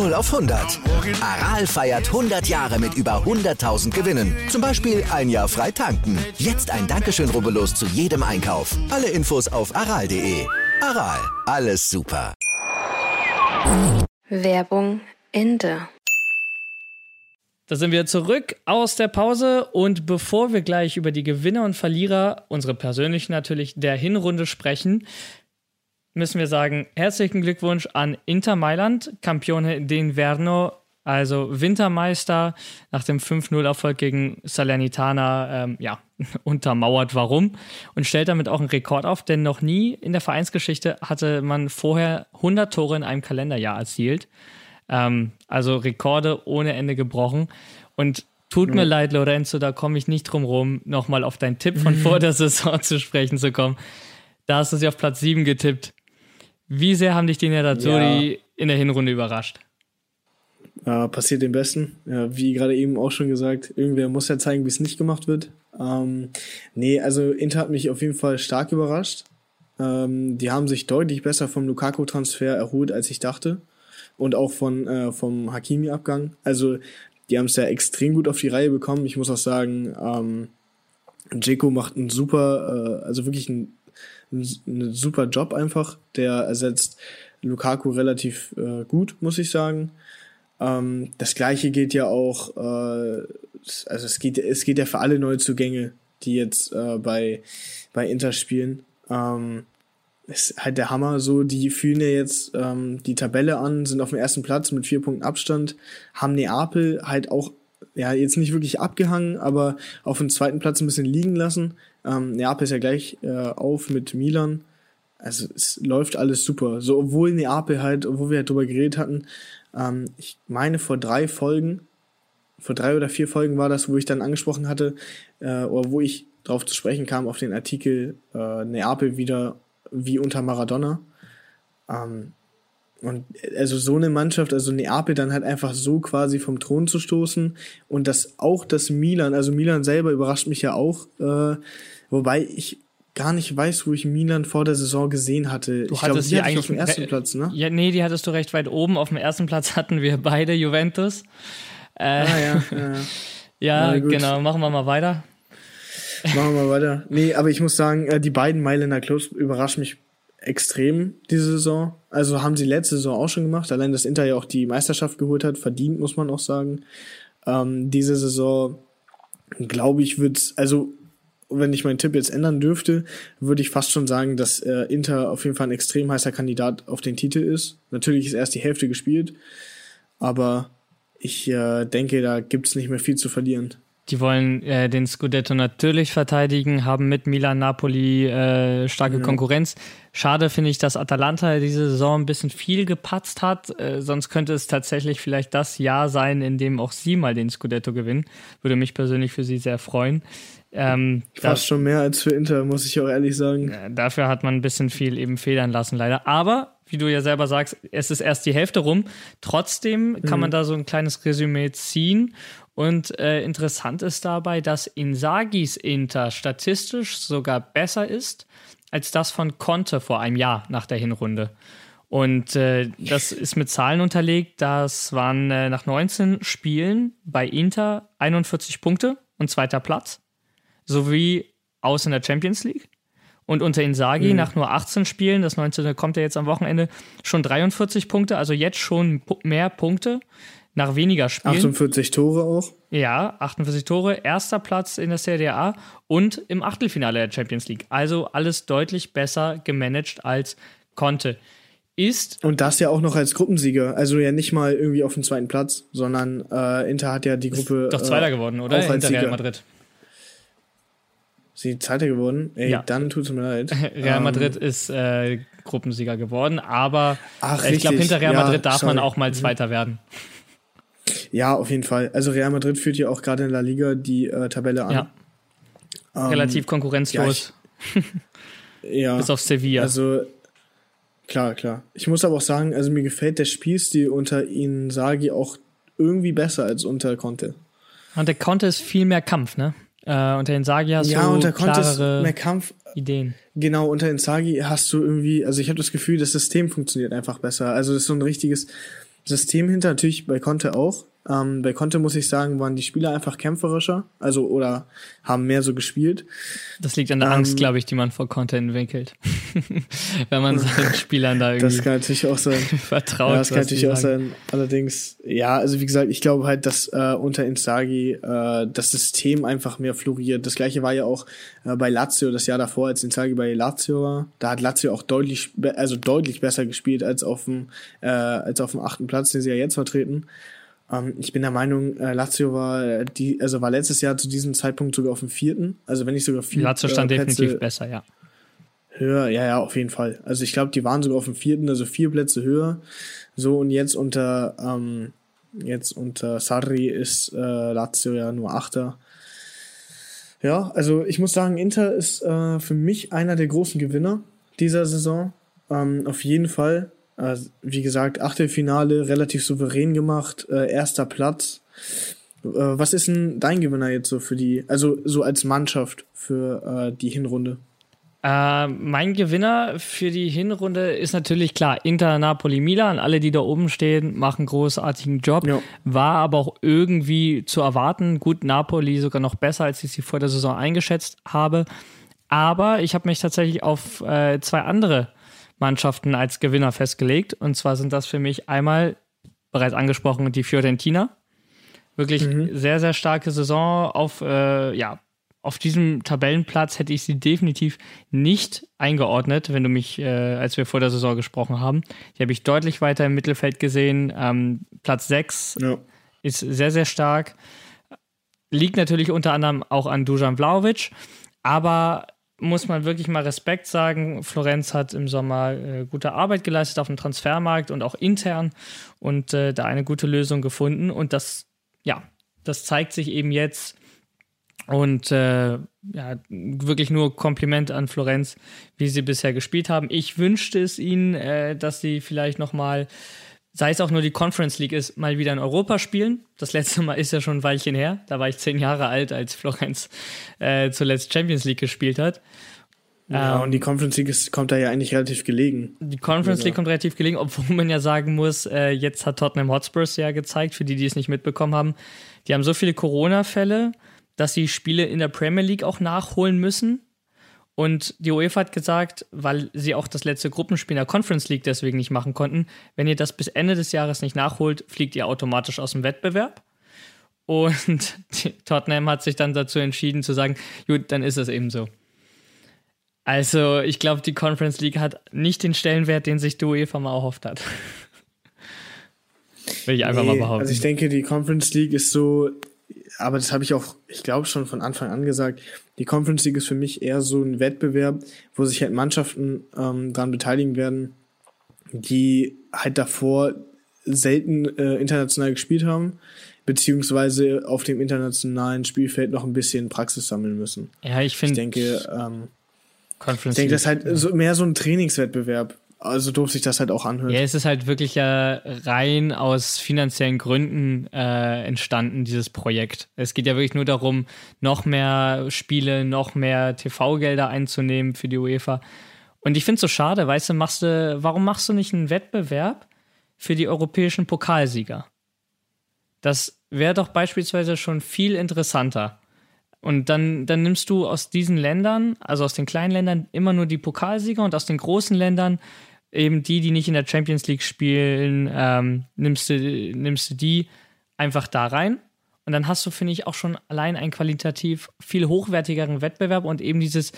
Speaker 1: 0 auf 100. Aral feiert 100 Jahre mit über 100.000 Gewinnen. Zum Beispiel ein Jahr frei tanken. Jetzt ein Dankeschön, rubbellos zu jedem Einkauf. Alle Infos auf aral.de. Aral, alles super.
Speaker 5: Werbung Ende.
Speaker 3: Da sind wir zurück aus der Pause und bevor wir gleich über die Gewinner und Verlierer, unsere persönlichen natürlich, der Hinrunde sprechen, müssen wir sagen, herzlichen Glückwunsch an Inter Mailand, Campione d'Inverno, also Wintermeister nach dem 5-0-Erfolg gegen Salernitana, ähm, ja, untermauert warum und stellt damit auch einen Rekord auf, denn noch nie in der Vereinsgeschichte hatte man vorher 100 Tore in einem Kalenderjahr erzielt. Ähm, also Rekorde ohne Ende gebrochen. Und tut mir leid, Lorenzo, da komme ich nicht drum rum, nochmal auf deinen Tipp von vor der Saison zu sprechen zu kommen. Da hast du sie auf Platz 7 getippt. Wie sehr haben dich die Nerazzurri
Speaker 4: Ja.
Speaker 3: in der Hinrunde überrascht?
Speaker 4: Äh, passiert dem Besten. Ja, wie gerade eben auch schon gesagt, irgendwer muss ja zeigen, wie es nicht gemacht wird. Ähm, nee, also Inter hat mich auf jeden Fall stark überrascht. Ähm, die haben sich deutlich besser vom Lukaku-Transfer erholt, als ich dachte. Und auch von, äh, vom Hakimi-Abgang. Also, die haben es ja extrem gut auf die Reihe bekommen. Ich muss auch sagen, ähm, Dzeko macht einen super, äh, also wirklich einen, einen super Job einfach. Der ersetzt Lukaku relativ äh, gut, muss ich sagen. Ähm, das gleiche gilt ja auch, äh, also es geht, es geht ja für alle Neuzugänge, die jetzt äh, bei, bei Inter spielen. Ähm, ist halt der Hammer so, die fühlen ja jetzt ähm, die Tabelle an, sind auf dem ersten Platz mit vier Punkten Abstand, haben Neapel halt auch, ja, jetzt nicht wirklich abgehangen, aber auf dem zweiten Platz ein bisschen liegen lassen. Ähm, Neapel ist ja gleich äh, auf mit Milan. Also es läuft alles super. So, obwohl Neapel halt, obwohl wir halt drüber geredet hatten, ähm, ich meine vor drei Folgen, vor drei oder vier Folgen war das, wo ich dann angesprochen hatte, äh, oder wo ich drauf zu sprechen kam auf den Artikel äh, Neapel wieder wie unter Maradona. Ähm, und also so eine Mannschaft, also Neapel dann halt einfach so quasi vom Thron zu stoßen und das auch das Milan, also Milan selber überrascht mich ja auch, äh, wobei ich gar nicht weiß, wo ich Milan vor der Saison gesehen hatte.
Speaker 3: Du
Speaker 4: ich
Speaker 3: hattest
Speaker 4: die
Speaker 3: eigentlich
Speaker 4: auf dem ersten Platz, ne?
Speaker 3: Ja, nee, die hattest du recht weit oben. Auf dem ersten Platz hatten wir beide Juventus. Äh,
Speaker 4: Ah ja, ja, ja.
Speaker 3: ja, genau. Machen wir mal weiter.
Speaker 4: Machen wir weiter. Nee, aber ich muss sagen, äh, die beiden Mailänder Clubs überraschen mich extrem diese Saison. Also haben sie letzte Saison auch schon gemacht. Allein, dass Inter ja auch die Meisterschaft geholt hat, verdient, muss man auch sagen. Ähm, diese Saison, glaube ich, wird's, also wenn ich meinen Tipp jetzt ändern dürfte, würde ich fast schon sagen, dass äh, Inter auf jeden Fall ein extrem heißer Kandidat auf den Titel ist. Natürlich ist erst die Hälfte gespielt, aber ich äh, denke, da gibt's nicht mehr viel zu verlieren.
Speaker 3: Die wollen äh, den Scudetto natürlich verteidigen, haben mit Milan, Napoli äh, starke Konkurrenz. Schade finde ich, dass Atalanta diese Saison ein bisschen viel gepatzt hat. Äh, sonst könnte es tatsächlich vielleicht das Jahr sein, in dem auch sie mal den Scudetto gewinnen. Würde mich persönlich für sie sehr freuen. Ähm,
Speaker 4: Fast schon mehr als für Inter, muss ich auch ehrlich sagen.
Speaker 3: Dafür hat man ein bisschen viel eben federn lassen, leider. Aber, wie du ja selber sagst, es ist erst die Hälfte rum. Trotzdem kann man da so ein kleines Resümee ziehen. Und äh, interessant ist dabei, dass Insagis Inter statistisch sogar besser ist als das von Conte vor einem Jahr nach der Hinrunde. Und äh, das ist mit Zahlen unterlegt. Das waren äh, nach 19 Spielen bei Inter 41 Punkte und zweiter Platz sowie aus in der Champions League. Und unter Insagi nach nur 18 Spielen, das 19. kommt ja jetzt am Wochenende, schon 43 Punkte, also jetzt schon mehr Punkte nach weniger Spielen.
Speaker 4: 48 Tore auch.
Speaker 3: Ja, 48 Tore, erster Platz in der Serie A und im Achtelfinale der Champions League. Also alles deutlich besser gemanagt als Conte. Ist
Speaker 4: Und das ja auch noch als Gruppensieger. Also ja nicht mal irgendwie auf dem zweiten Platz, sondern äh, Inter hat ja die Gruppe.
Speaker 3: doch Zweiter
Speaker 4: äh,
Speaker 3: geworden, oder?
Speaker 4: Auch als
Speaker 3: Hinter Real. Madrid.
Speaker 4: Sie Zweiter geworden? Ey,
Speaker 3: Ja.
Speaker 4: dann tut's mir leid.
Speaker 3: Real
Speaker 4: Ähm,
Speaker 3: Madrid ist äh, Gruppensieger geworden, aber
Speaker 4: Ach,
Speaker 3: äh, ich glaube, hinter Real
Speaker 4: Ja,
Speaker 3: Madrid darf man
Speaker 4: sorry. Mhm.
Speaker 3: auch mal Zweiter werden.
Speaker 4: Ja, auf jeden Fall. Also Real Madrid führt ja auch gerade in La Liga die äh, Tabelle an.
Speaker 3: Ja,
Speaker 4: Ähm,
Speaker 3: relativ konkurrenzlos,
Speaker 4: ja,
Speaker 3: bis auf Sevilla.
Speaker 4: Also klar, klar. Ich muss aber auch sagen, also mir gefällt der Spielstil unter Inzaghi auch irgendwie besser als unter Conte.
Speaker 3: Und der Conte ist viel mehr Kampf, ne? Äh, unter den Sagi hast
Speaker 4: Ja,
Speaker 3: du
Speaker 4: unter Conte ist
Speaker 3: klarere
Speaker 4: mehr Kampf.
Speaker 3: Ideen.
Speaker 4: Genau, unter Inzaghi hast du irgendwie, also ich habe das Gefühl, das System funktioniert einfach besser. Also das ist so ein richtiges System hinter, natürlich bei Conte auch. Ähm, bei Conte muss ich sagen, waren die Spieler einfach kämpferischer, also oder haben mehr so gespielt.
Speaker 3: Das liegt an der
Speaker 4: Ähm,
Speaker 3: Angst, glaube ich, die man vor Conte entwickelt. Wenn man seinen Spielern da irgendwie
Speaker 4: Das kann natürlich auch sein.
Speaker 3: vertraut.
Speaker 4: Ja, das kann natürlich auch
Speaker 3: sagen.
Speaker 4: sein. Allerdings, ja, also wie gesagt, ich glaube halt, dass äh, unter Inzaghi äh, das System einfach mehr floriert. Das gleiche war ja auch äh, bei Lazio das Jahr davor, als Inzaghi bei Lazio war. Da hat Lazio auch deutlich, also deutlich besser gespielt als auf dem äh, als auf dem achten Platz, den sie ja jetzt vertreten. Ähm, ich bin der Meinung, äh, Lazio war äh, die, also war letztes Jahr zu diesem Zeitpunkt sogar auf dem vierten. Also wenn nicht sogar vier.
Speaker 3: Lazio stand
Speaker 4: äh,
Speaker 3: definitiv besser, ja.
Speaker 4: Höher, ja, ja, auf jeden Fall. Also ich glaube, die waren sogar auf dem vierten, also vier Plätze höher. So und jetzt unter ähm, jetzt unter Sarri ist äh, Lazio ja nur Achter. Ja, also ich muss sagen, Inter ist äh, für mich einer der großen Gewinner dieser Saison. Ähm, auf jeden Fall. Äh, wie gesagt, Achtelfinale relativ souverän gemacht, äh, erster Platz. Äh, was ist denn dein Gewinner jetzt so für die, also so als Mannschaft für äh, die Hinrunde?
Speaker 3: Äh, mein Gewinner für die Hinrunde ist natürlich klar Inter, Napoli, Milan. Alle, die da oben stehen, machen großartigen Job. Ja. War aber auch irgendwie zu erwarten. Gut, Napoli sogar noch besser, als ich sie vor der Saison eingeschätzt habe. Aber ich habe mich tatsächlich auf äh, zwei andere Mannschaften als Gewinner festgelegt. Und zwar sind das für mich einmal bereits angesprochen die Fiorentina. Wirklich mhm. sehr, sehr starke Saison auf äh, ja, auf diesem Tabellenplatz hätte ich sie definitiv nicht eingeordnet, wenn du mich, äh, als wir vor der Saison gesprochen haben. Die habe ich deutlich weiter im Mittelfeld gesehen. Ähm, Platz 6 ja. ist sehr, sehr stark. Liegt natürlich unter anderem auch an Dujan Vlaovic, aber muss man wirklich mal Respekt sagen. Florenz hat im Sommer äh, gute Arbeit geleistet auf dem Transfermarkt und auch intern und äh, da eine gute Lösung gefunden. Und das, ja, das zeigt sich eben jetzt und äh, ja, wirklich nur Kompliment an Florenz, wie sie bisher gespielt haben. Ich wünschte es ihnen, äh, dass sie vielleicht nochmal, sei es auch nur die Conference League ist, mal wieder in Europa spielen. Das letzte Mal ist ja schon ein Weilchen her. Da war ich zehn Jahre alt, als Florenz äh, zuletzt Champions League gespielt hat.
Speaker 4: Ja, ähm, und die Conference League ist, kommt da ja eigentlich relativ gelegen.
Speaker 3: Die Conference also League kommt relativ gelegen, obwohl man ja sagen muss, äh, jetzt hat Tottenham Hotspurs ja gezeigt, für die, die es nicht mitbekommen haben, die haben so viele Corona-Fälle dass sie Spiele in der Premier League auch nachholen müssen. Und die UEFA hat gesagt, weil sie auch das letzte Gruppenspiel in der Conference League deswegen nicht machen konnten, wenn ihr das bis Ende des Jahres nicht nachholt, fliegt ihr automatisch aus dem Wettbewerb. Und Tottenham hat sich dann dazu entschieden zu sagen, gut, dann ist es eben so. Also ich glaube, die Conference League hat nicht den Stellenwert, den sich die UEFA mal erhofft hat.
Speaker 4: Will ich einfach nee, mal behaupten. Also ich denke, die Conference League ist so aber das habe ich auch, ich glaube, schon von Anfang an gesagt. Die Conference League ist für mich eher so ein Wettbewerb, wo sich halt Mannschaften ähm, daran beteiligen werden, die halt davor selten äh, international gespielt haben, beziehungsweise auf dem internationalen Spielfeld noch ein bisschen Praxis sammeln müssen.
Speaker 3: Ja, ich finde.
Speaker 4: Ich denke, ähm, Conference ich denke, das ist halt so, mehr so ein Trainingswettbewerb. Also durfte sich das halt auch anhören.
Speaker 3: Ja, es ist halt wirklich ja rein aus finanziellen Gründen äh, entstanden, dieses Projekt. Es geht ja wirklich nur darum, noch mehr Spiele, noch mehr TV-Gelder einzunehmen für die UEFA. Und ich finde es so schade, weißt du, machst du, warum machst du nicht einen Wettbewerb für die europäischen Pokalsieger? Das wäre doch beispielsweise schon viel interessanter. Und dann, dann nimmst du aus diesen Ländern, also aus den kleinen Ländern, immer nur die Pokalsieger und aus den großen Ländern eben die, die nicht in der Champions League spielen, ähm, nimmst, du, nimmst du die einfach da rein. Und dann hast du, finde ich, auch schon allein einen qualitativ viel hochwertigeren Wettbewerb und eben dieses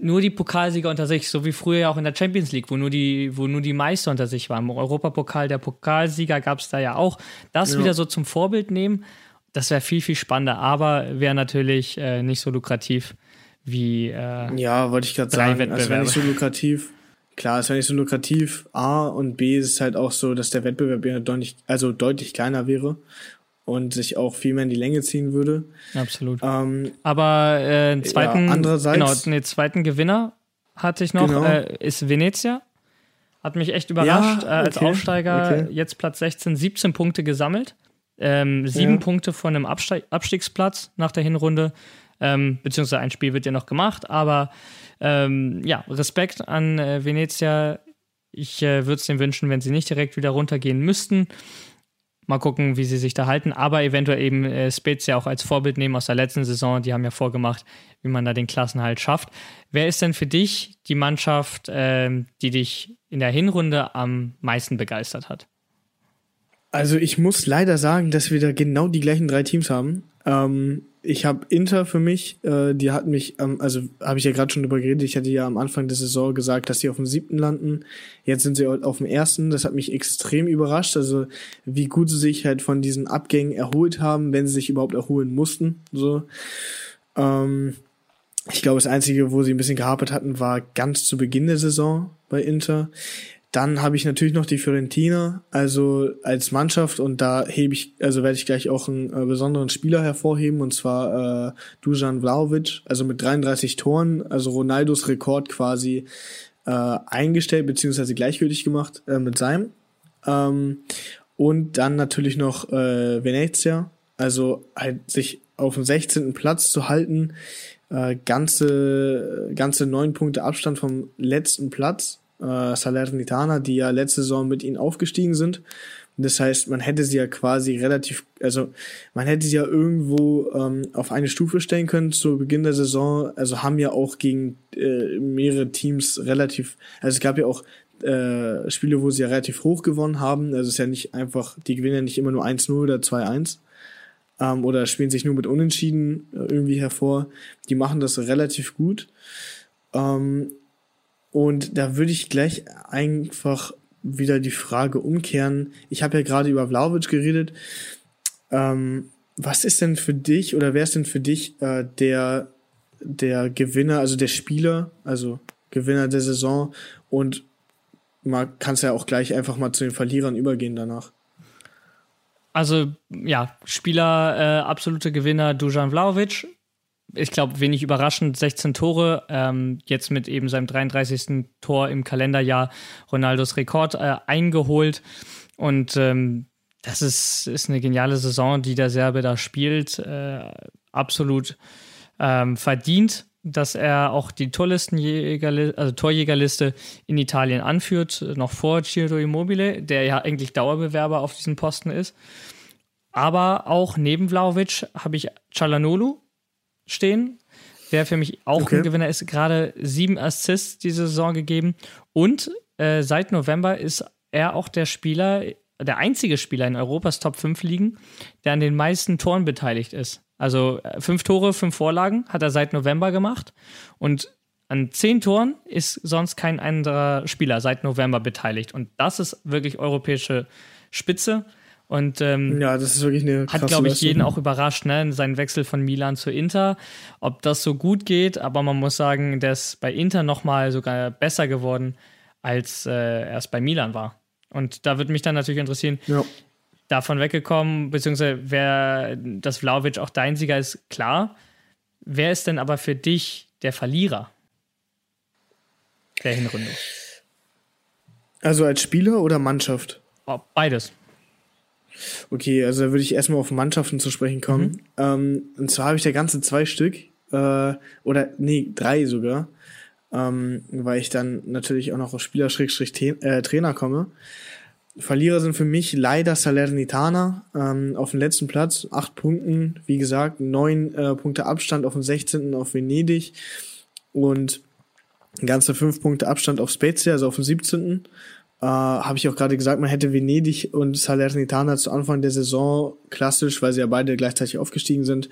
Speaker 3: nur die Pokalsieger unter sich, so wie früher ja auch in der Champions League, wo nur die, wo nur die Meister unter sich waren. Im Europapokal der Pokalsieger gab es da ja auch. Das ja. wieder so zum Vorbild nehmen, das wäre viel, viel spannender, aber wäre natürlich äh, nicht so lukrativ wie äh,
Speaker 4: Ja, wollte ich gerade sagen. Das wäre nicht so lukrativ. Klar, es wäre nicht so lukrativ. A und B ist es halt auch so, dass der Wettbewerb ja deutlich, also deutlich kleiner wäre und sich auch viel mehr in die Länge ziehen würde.
Speaker 3: Absolut. Ähm, Aber äh, zweiten, ja, andererseits, genau, nee, zweiten Gewinner hatte ich noch, genau. äh, ist Venezia. Hat mich echt überrascht. Ja, okay, äh, als Aufsteiger okay. jetzt Platz 16, 17 Punkte gesammelt. Ähm, sieben ja. Punkte von einem Abste Abstiegsplatz nach der Hinrunde. Ähm, beziehungsweise ein Spiel wird ja noch gemacht, aber ähm, ja, Respekt an äh, Venezia. Ich äh, würde es denen wünschen, wenn sie nicht direkt wieder runtergehen müssten. Mal gucken, wie sie sich da halten, aber eventuell eben äh, Spezia auch als Vorbild nehmen aus der letzten Saison. Die haben ja vorgemacht, wie man da den Klassenhalt schafft. Wer ist denn für dich die Mannschaft, äh, die dich in der Hinrunde am meisten begeistert hat?
Speaker 4: Also ich muss leider sagen, dass wir da genau die gleichen drei Teams haben. Ähm, ich habe Inter für mich, äh, die hat mich, ähm, also habe ich ja gerade schon drüber geredet, ich hatte ja am Anfang der Saison gesagt, dass sie auf dem siebten landen. Jetzt sind sie auf dem ersten. Das hat mich extrem überrascht. Also wie gut sie sich halt von diesen Abgängen erholt haben, wenn sie sich überhaupt erholen mussten. So. Ähm, ich glaube, das Einzige, wo sie ein bisschen gehapert hatten, war ganz zu Beginn der Saison bei Inter. Dann habe ich natürlich noch die Fiorentina, also als Mannschaft und da hebe ich, also werde ich gleich auch einen äh, besonderen Spieler hervorheben und zwar äh, Dusan Vlaovic, also mit 33 Toren, also Ronaldos Rekord quasi äh, eingestellt beziehungsweise gleichgültig gemacht äh, mit seinem. Ähm, und dann natürlich noch äh, Venezia, also halt sich auf dem 16. Platz zu halten, äh, ganze ganze neun Punkte Abstand vom letzten Platz äh, Salernitana, die ja letzte Saison mit ihnen aufgestiegen sind. Das heißt, man hätte sie ja quasi relativ, also man hätte sie ja irgendwo ähm, auf eine Stufe stellen können zu Beginn der Saison. Also haben ja auch gegen äh, mehrere Teams relativ, also es gab ja auch äh, Spiele, wo sie ja relativ hoch gewonnen haben. Also es ist ja nicht einfach, die gewinnen ja nicht immer nur 1-0 oder 2-1 ähm, oder spielen sich nur mit Unentschieden äh, irgendwie hervor. Die machen das relativ gut. Ähm, und da würde ich gleich einfach wieder die Frage umkehren. Ich habe ja gerade über Vlaovic geredet. Ähm, was ist denn für dich oder wer ist denn für dich äh, der, der Gewinner, also der Spieler, also Gewinner der Saison und man kann es ja auch gleich einfach mal zu den Verlierern übergehen danach.
Speaker 3: Also ja, Spieler, äh, absolute Gewinner Dujan Vlaovic ich glaube, wenig überraschend, 16 Tore, ähm, jetzt mit eben seinem 33. Tor im Kalenderjahr Ronaldos Rekord äh, eingeholt. Und ähm, das ist, ist eine geniale Saison, die der Serbe da spielt. Äh, absolut ähm, verdient, dass er auch die also Torjägerliste in Italien anführt, noch vor Ciro Immobile, der ja eigentlich Dauerbewerber auf diesen Posten ist. Aber auch neben Vlaovic habe ich Cialanolu, stehen, der für mich auch okay. ein Gewinner ist. Gerade sieben Assists diese Saison gegeben. Und äh, seit November ist er auch der Spieler, der einzige Spieler in Europas Top 5 Ligen, der an den meisten Toren beteiligt ist. Also äh, fünf Tore, fünf Vorlagen hat er seit November gemacht. Und an zehn Toren ist sonst kein anderer Spieler seit November beteiligt. Und das ist wirklich europäische Spitze. Und ähm,
Speaker 4: ja, das ist wirklich eine
Speaker 3: hat, glaube ich, jeden auch überrascht, ne? Sein Wechsel von Milan zu Inter. Ob das so gut geht, aber man muss sagen, der ist bei Inter nochmal sogar besser geworden, als äh, er es bei Milan war. Und da würde mich dann natürlich interessieren, ja. davon weggekommen, beziehungsweise wer das Vlaovic auch dein Sieger ist, klar. Wer ist denn aber für dich der Verlierer der Hinrunde?
Speaker 4: Also als Spieler oder Mannschaft?
Speaker 3: Beides.
Speaker 4: Okay, also da würde ich erstmal auf Mannschaften zu sprechen kommen. Mhm. Ähm, und zwar habe ich da ganze zwei Stück, äh, oder nee, drei sogar, ähm, weil ich dann natürlich auch noch auf Spieler-Trainer äh, komme. Verlierer sind für mich leider Salernitana ähm, auf dem letzten Platz, acht Punkten, wie gesagt, neun äh, Punkte Abstand auf dem 16. auf Venedig und ganze fünf Punkte Abstand auf Spezia, also auf dem 17. Äh, Habe ich auch gerade gesagt, man hätte Venedig und Salernitana zu Anfang der Saison klassisch, weil sie ja beide gleichzeitig aufgestiegen sind,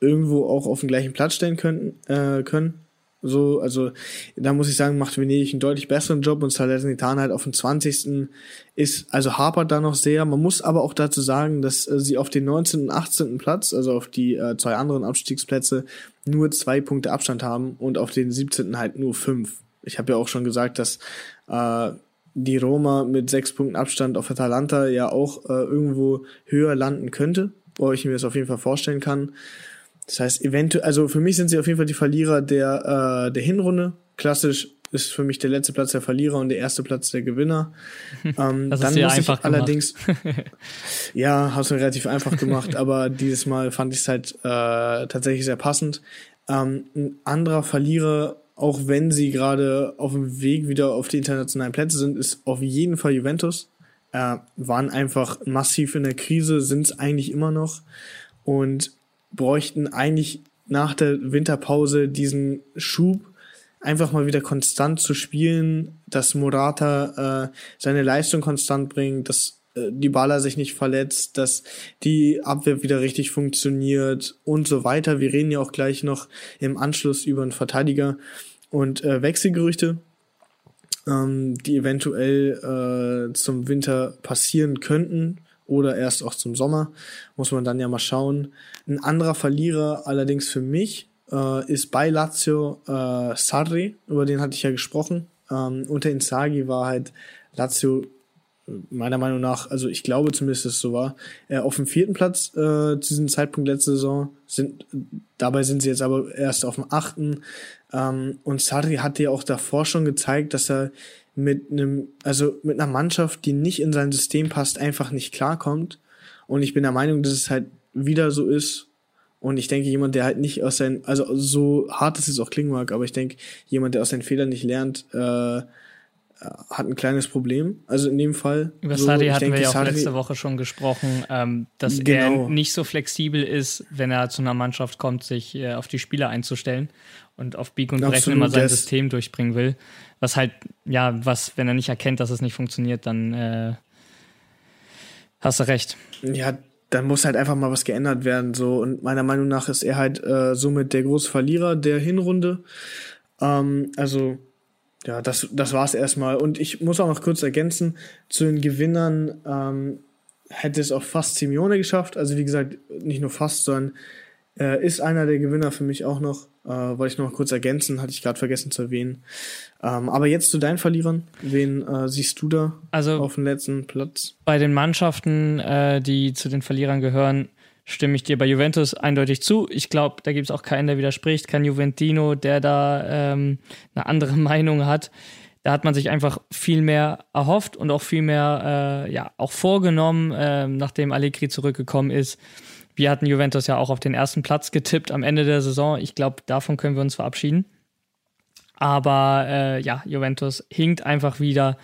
Speaker 4: irgendwo auch auf den gleichen Platz stellen können. Äh, können. So, also da muss ich sagen, macht Venedig einen deutlich besseren Job und Salernitana halt auf dem 20. ist, also hapert da noch sehr. Man muss aber auch dazu sagen, dass äh, sie auf den 19. und 18. Platz, also auf die äh, zwei anderen Abstiegsplätze, nur zwei Punkte Abstand haben und auf den 17. halt nur fünf. Ich habe ja auch schon gesagt, dass äh, die Roma mit sechs Punkten Abstand auf Atalanta ja auch äh, irgendwo höher landen könnte, wo ich mir das auf jeden Fall vorstellen kann. Das heißt, eventuell, also für mich sind sie auf jeden Fall die Verlierer der, äh, der Hinrunde. Klassisch ist für mich der letzte Platz der Verlierer und der erste Platz der Gewinner.
Speaker 3: Ähm, das dann ist muss einfach
Speaker 4: ich allerdings, ja, hast du relativ einfach gemacht, aber dieses Mal fand ich es halt äh, tatsächlich sehr passend. Ähm, ein anderer Verlierer auch wenn sie gerade auf dem Weg wieder auf die internationalen Plätze sind, ist auf jeden Fall Juventus. Äh, waren einfach massiv in der Krise, sind es eigentlich immer noch und bräuchten eigentlich nach der Winterpause diesen Schub, einfach mal wieder konstant zu spielen, dass Morata äh, seine Leistung konstant bringt, dass äh, die Baller sich nicht verletzt, dass die Abwehr wieder richtig funktioniert und so weiter. Wir reden ja auch gleich noch im Anschluss über einen Verteidiger und äh, Wechselgerüchte, ähm, die eventuell äh, zum Winter passieren könnten oder erst auch zum Sommer. Muss man dann ja mal schauen. Ein anderer Verlierer allerdings für mich äh, ist bei Lazio äh, Sarri, über den hatte ich ja gesprochen. Ähm, unter Inzaghi war halt Lazio meiner Meinung nach, also ich glaube zumindest, dass es so war, äh, auf dem vierten Platz äh, zu diesem Zeitpunkt letzte Saison. Sind, dabei sind sie jetzt aber erst auf dem achten. Ähm, und Sarri hatte ja auch davor schon gezeigt, dass er mit einem, also mit einer Mannschaft, die nicht in sein System passt, einfach nicht klarkommt. Und ich bin der Meinung, dass es halt wieder so ist. Und ich denke, jemand, der halt nicht aus seinen, also so hart es jetzt auch klingen mag, aber ich denke, jemand, der aus seinen Fehlern nicht lernt, äh, hat ein kleines Problem. Also in dem Fall.
Speaker 3: Über so, Sadi hatten denke, wir ja auch letzte Woche schon gesprochen, ähm, dass genau. er nicht so flexibel ist, wenn er zu einer Mannschaft kommt, sich äh, auf die Spieler einzustellen und auf Bieg und Brechen immer sein System durchbringen will. Was halt, ja, was, wenn er nicht erkennt, dass es nicht funktioniert, dann äh, hast du recht.
Speaker 4: Ja, dann muss halt einfach mal was geändert werden. So. Und meiner Meinung nach ist er halt äh, somit der große Verlierer der Hinrunde. Ähm, also ja, das, das war es erstmal. Und ich muss auch noch kurz ergänzen, zu den Gewinnern ähm, hätte es auch fast Simeone geschafft. Also wie gesagt, nicht nur fast, sondern äh, ist einer der Gewinner für mich auch noch. Äh, wollte ich noch kurz ergänzen, hatte ich gerade vergessen zu erwähnen. Ähm, aber jetzt zu deinen Verlierern. Wen äh, siehst du da
Speaker 3: also
Speaker 4: auf dem letzten Platz?
Speaker 3: Bei den Mannschaften, äh, die zu den Verlierern gehören, stimme ich dir bei Juventus eindeutig zu. Ich glaube, da gibt es auch keinen, der widerspricht. Kein Juventino, der da ähm, eine andere Meinung hat. Da hat man sich einfach viel mehr erhofft und auch viel mehr äh, ja, auch vorgenommen, äh, nachdem Allegri zurückgekommen ist. Wir hatten Juventus ja auch auf den ersten Platz getippt am Ende der Saison. Ich glaube, davon können wir uns verabschieden. Aber äh, ja, Juventus hinkt einfach wieder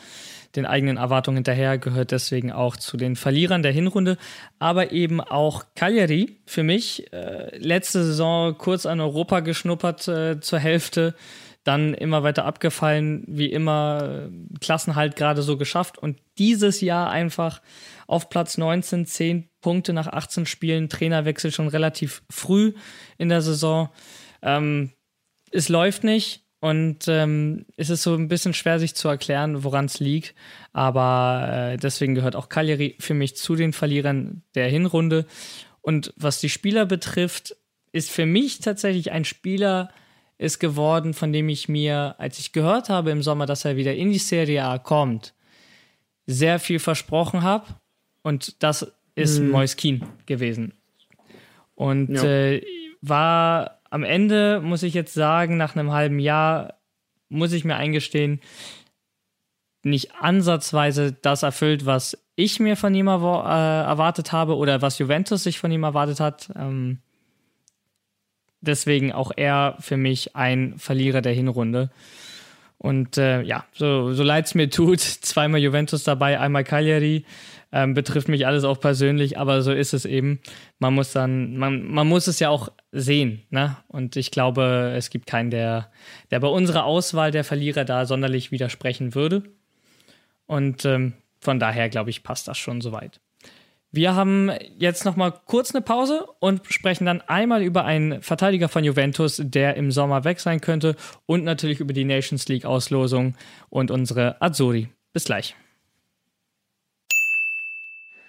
Speaker 3: den eigenen Erwartungen hinterher, gehört deswegen auch zu den Verlierern der Hinrunde. Aber eben auch Cagliari für mich. Äh, letzte Saison kurz an Europa geschnuppert äh, zur Hälfte, dann immer weiter abgefallen, wie immer äh, Klassenhalt gerade so geschafft. Und dieses Jahr einfach auf Platz 19, 10 Punkte nach 18 Spielen, Trainerwechsel schon relativ früh in der Saison. Ähm, es läuft nicht und ähm, es ist so ein bisschen schwer, sich zu erklären, woran es liegt. Aber äh, deswegen gehört auch Cagliari für mich zu den Verlierern der Hinrunde. Und was die Spieler betrifft, ist für mich tatsächlich ein Spieler ist geworden, von dem ich mir, als ich gehört habe im Sommer, dass er wieder in die Serie A kommt, sehr viel versprochen habe. Und das ist hm. Moiskin gewesen. Und ja. äh, war am Ende muss ich jetzt sagen, nach einem halben Jahr muss ich mir eingestehen, nicht ansatzweise das erfüllt, was ich mir von ihm äh, erwartet habe oder was Juventus sich von ihm erwartet hat. Ähm, deswegen auch er für mich ein Verlierer der Hinrunde. Und äh, ja, so, so leid es mir tut, zweimal Juventus dabei, einmal Cagliari. Ähm, betrifft mich alles auch persönlich, aber so ist es eben. Man muss dann, man, man muss es ja auch sehen, ne? Und ich glaube, es gibt keinen, der, der bei unserer Auswahl der Verlierer da sonderlich widersprechen würde. Und ähm, von daher, glaube ich, passt das schon soweit. Wir haben jetzt noch mal kurz eine Pause und sprechen dann einmal über einen Verteidiger von Juventus, der im Sommer weg sein könnte und natürlich über die Nations League Auslosung und unsere Azzurri. Bis gleich.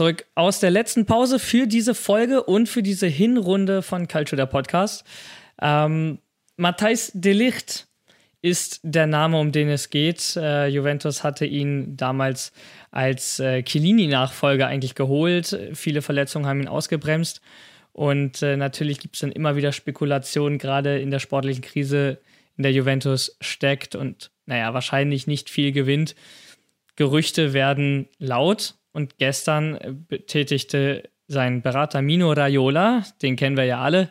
Speaker 3: zurück aus der letzten Pause für diese Folge und für diese Hinrunde von Culture der Podcast. Ähm, Matthijs Delicht ist der Name, um den es geht. Äh, Juventus hatte ihn damals als äh, Chiellini-Nachfolger eigentlich geholt. Viele Verletzungen haben ihn ausgebremst. Und äh, natürlich gibt es dann immer wieder Spekulationen, gerade in der sportlichen Krise, in der Juventus steckt und, naja, wahrscheinlich nicht viel gewinnt. Gerüchte werden laut und gestern äh, betätigte sein Berater Mino Raiola, den kennen wir ja alle,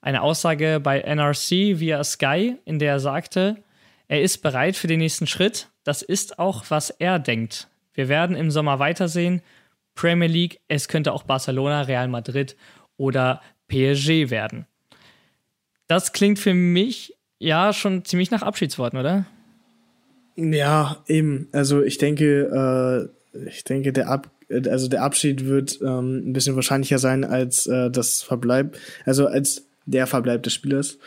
Speaker 3: eine Aussage bei NRC via Sky, in der er sagte, er ist bereit für den nächsten Schritt. Das ist auch, was er denkt. Wir werden im Sommer weitersehen. Premier League, es könnte auch Barcelona, Real Madrid oder PSG werden. Das klingt für mich ja schon ziemlich nach Abschiedsworten, oder?
Speaker 4: Ja, eben. Also ich denke, äh, ich denke, der Ab also der Abschied wird ähm, ein bisschen wahrscheinlicher sein als äh, das Verbleib, also als der Verbleib des Spielers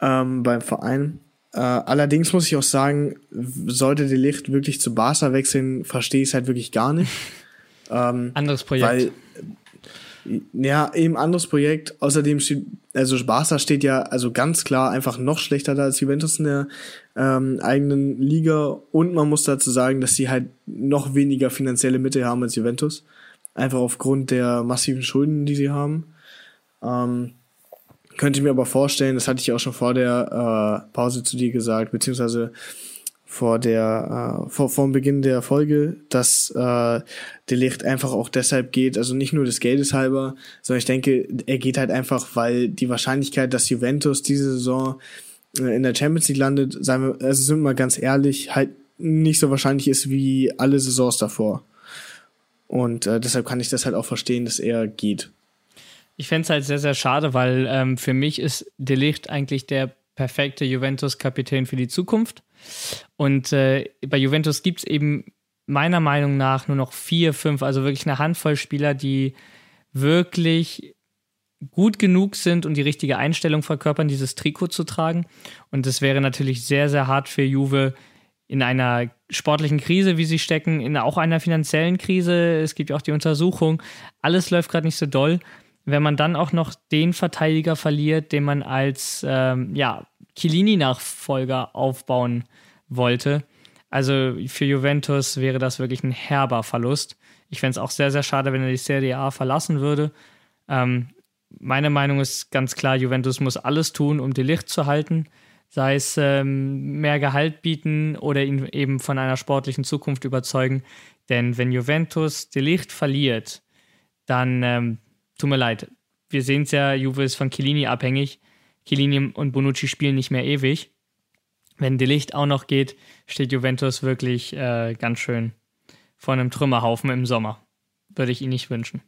Speaker 4: ähm, beim Verein. Äh, allerdings muss ich auch sagen, sollte der Licht wirklich zu Barca wechseln, verstehe ich es halt wirklich gar nicht.
Speaker 3: ähm, Anderes Projekt. Weil
Speaker 4: ja, eben anderes Projekt. Außerdem steht, also Barca steht ja also ganz klar einfach noch schlechter da als Juventus in der ähm, eigenen Liga. Und man muss dazu sagen, dass sie halt noch weniger finanzielle Mittel haben als Juventus. Einfach aufgrund der massiven Schulden, die sie haben. Ähm, könnte ich mir aber vorstellen, das hatte ich auch schon vor der äh, Pause zu dir gesagt, beziehungsweise vor der äh, vor, vor dem Beginn der Folge, dass äh, Licht einfach auch deshalb geht, also nicht nur des Geldes halber, sondern ich denke, er geht halt einfach, weil die Wahrscheinlichkeit, dass Juventus diese Saison in der Champions League landet, sagen wir, also sind wir mal ganz ehrlich, halt nicht so wahrscheinlich ist wie alle Saisons davor. Und äh, deshalb kann ich das halt auch verstehen, dass er geht.
Speaker 3: Ich fände es halt sehr, sehr schade, weil ähm, für mich ist Delicht eigentlich der perfekte Juventus-Kapitän für die Zukunft. Und äh, bei Juventus gibt es eben meiner Meinung nach nur noch vier, fünf, also wirklich eine Handvoll Spieler, die wirklich gut genug sind und die richtige Einstellung verkörpern, dieses Trikot zu tragen. Und es wäre natürlich sehr, sehr hart für Juve in einer sportlichen Krise, wie sie stecken, in auch einer finanziellen Krise. Es gibt ja auch die Untersuchung. Alles läuft gerade nicht so doll. Wenn man dann auch noch den Verteidiger verliert, den man als ähm, ja, Chiellini-Nachfolger aufbauen wollte. Also für Juventus wäre das wirklich ein herber Verlust. Ich fände es auch sehr, sehr schade, wenn er die Serie A verlassen würde. Ähm, meine Meinung ist ganz klar, Juventus muss alles tun, um die Licht zu halten. Sei es ähm, mehr Gehalt bieten oder ihn eben von einer sportlichen Zukunft überzeugen. Denn wenn Juventus die Licht verliert, dann ähm, tut mir leid. Wir sehen es ja, Juve ist von Chiellini abhängig. Chiellini und Bonucci spielen nicht mehr ewig. Wenn De Licht auch noch geht, steht Juventus wirklich äh, ganz schön vor einem Trümmerhaufen im Sommer. Würde ich ihn nicht wünschen.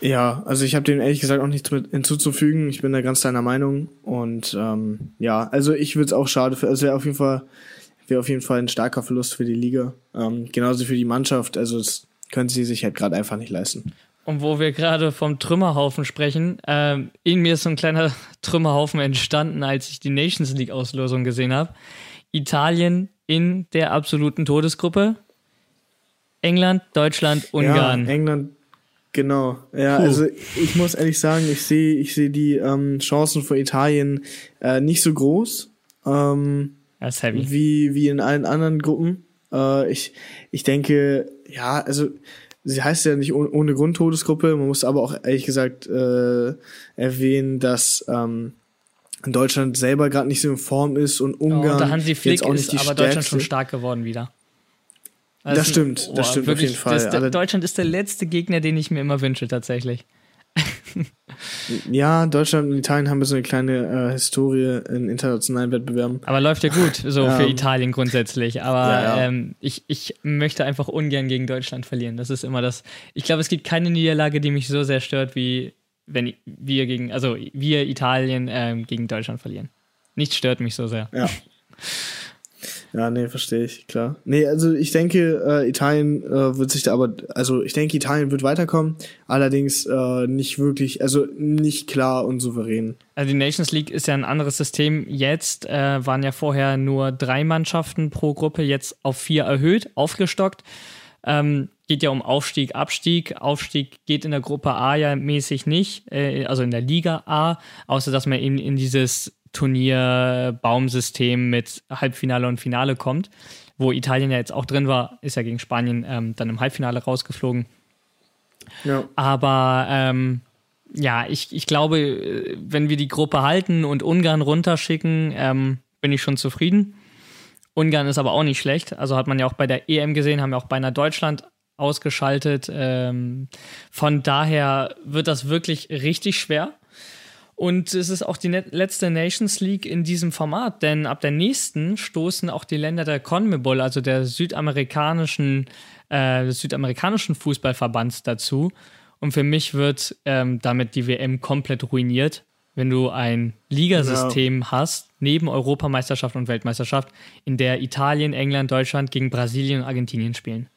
Speaker 4: Ja, also ich habe dem ehrlich gesagt auch nichts mit hinzuzufügen. Ich bin da ganz deiner Meinung. Und ähm, ja, also ich würde es auch schade für, also wäre auf jeden Fall, wäre auf jeden Fall ein starker Verlust für die Liga. Ähm, genauso für die Mannschaft. Also das können sie sich halt gerade einfach nicht leisten.
Speaker 3: Und wo wir gerade vom Trümmerhaufen sprechen, ähm, in mir ist so ein kleiner Trümmerhaufen entstanden, als ich die Nations League-Auslosung gesehen habe. Italien in der absoluten Todesgruppe. England, Deutschland, Ungarn.
Speaker 4: Ja, England, genau. Ja, Puh. also ich muss ehrlich sagen, ich sehe ich sehe die ähm, Chancen für Italien äh, nicht so groß. Ähm,
Speaker 3: das ist heavy.
Speaker 4: Wie, wie in allen anderen Gruppen. Äh, ich, ich denke, ja, also sie heißt ja nicht ohne, ohne Grund Todesgruppe. Man muss aber auch ehrlich gesagt äh, erwähnen, dass ähm, Deutschland selber gerade nicht so in Form ist und Ungarn
Speaker 3: oh, und Hansi Flick jetzt auch nicht ist die aber Deutschland schon stark geworden wieder.
Speaker 4: Also das stimmt, das oh, stimmt wirklich, auf jeden Fall.
Speaker 3: Das, Deutschland ist der letzte Gegner, den ich mir immer wünsche, tatsächlich.
Speaker 4: ja, Deutschland und Italien haben so eine kleine äh, Historie in internationalen Wettbewerben.
Speaker 3: Aber läuft ja gut, so für ähm, Italien grundsätzlich. Aber ja, ja. Ähm, ich, ich möchte einfach ungern gegen Deutschland verlieren. Das ist immer das. Ich glaube, es gibt keine Niederlage, die mich so sehr stört, wie wenn wir gegen, also wir Italien ähm, gegen Deutschland verlieren. Nichts stört mich so sehr.
Speaker 4: Ja. Ja, nee, verstehe ich, klar. Nee, also ich denke, äh, Italien äh, wird sich da aber, also ich denke, Italien wird weiterkommen, allerdings äh, nicht wirklich, also nicht klar und souverän.
Speaker 3: Also die Nations League ist ja ein anderes System. Jetzt äh, waren ja vorher nur drei Mannschaften pro Gruppe, jetzt auf vier erhöht, aufgestockt. Ähm, geht ja um Aufstieg, Abstieg. Aufstieg geht in der Gruppe A ja mäßig nicht, äh, also in der Liga A, außer dass man eben in dieses Turnierbaumsystem mit Halbfinale und Finale kommt, wo Italien ja jetzt auch drin war, ist ja gegen Spanien ähm, dann im Halbfinale rausgeflogen. Ja. Aber ähm, ja, ich, ich glaube, wenn wir die Gruppe halten und Ungarn runterschicken, ähm, bin ich schon zufrieden. Ungarn ist aber auch nicht schlecht. Also hat man ja auch bei der EM gesehen, haben ja auch beinahe Deutschland ausgeschaltet. Ähm, von daher wird das wirklich richtig schwer. Und es ist auch die letzte Nations League in diesem Format, denn ab der nächsten stoßen auch die Länder der CONMEBOL, also der südamerikanischen, äh, des südamerikanischen Fußballverbands dazu. Und für mich wird ähm, damit die WM komplett ruiniert, wenn du ein Ligasystem no. hast, neben Europameisterschaft und Weltmeisterschaft, in der Italien, England, Deutschland gegen Brasilien und Argentinien spielen.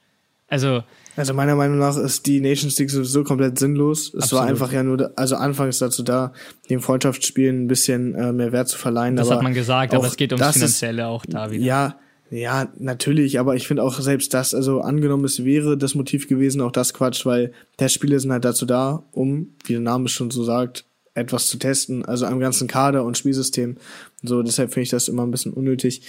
Speaker 3: Also,
Speaker 4: also meiner Meinung nach ist die Nations League sowieso komplett sinnlos. Es absolut. war einfach ja nur, also anfangs dazu da, dem Freundschaftsspielen ein bisschen äh, mehr Wert zu verleihen.
Speaker 3: Das hat man gesagt, aber es geht ums Finanzielle ist, auch da wieder.
Speaker 4: Ja, ja, natürlich, aber ich finde auch selbst das, also angenommen, es wäre das Motiv gewesen, auch das Quatsch, weil Testspiele sind halt dazu da, um, wie der Name schon so sagt, etwas zu testen, also am ganzen Kader und Spielsystem. So, deshalb finde ich das immer ein bisschen unnötig.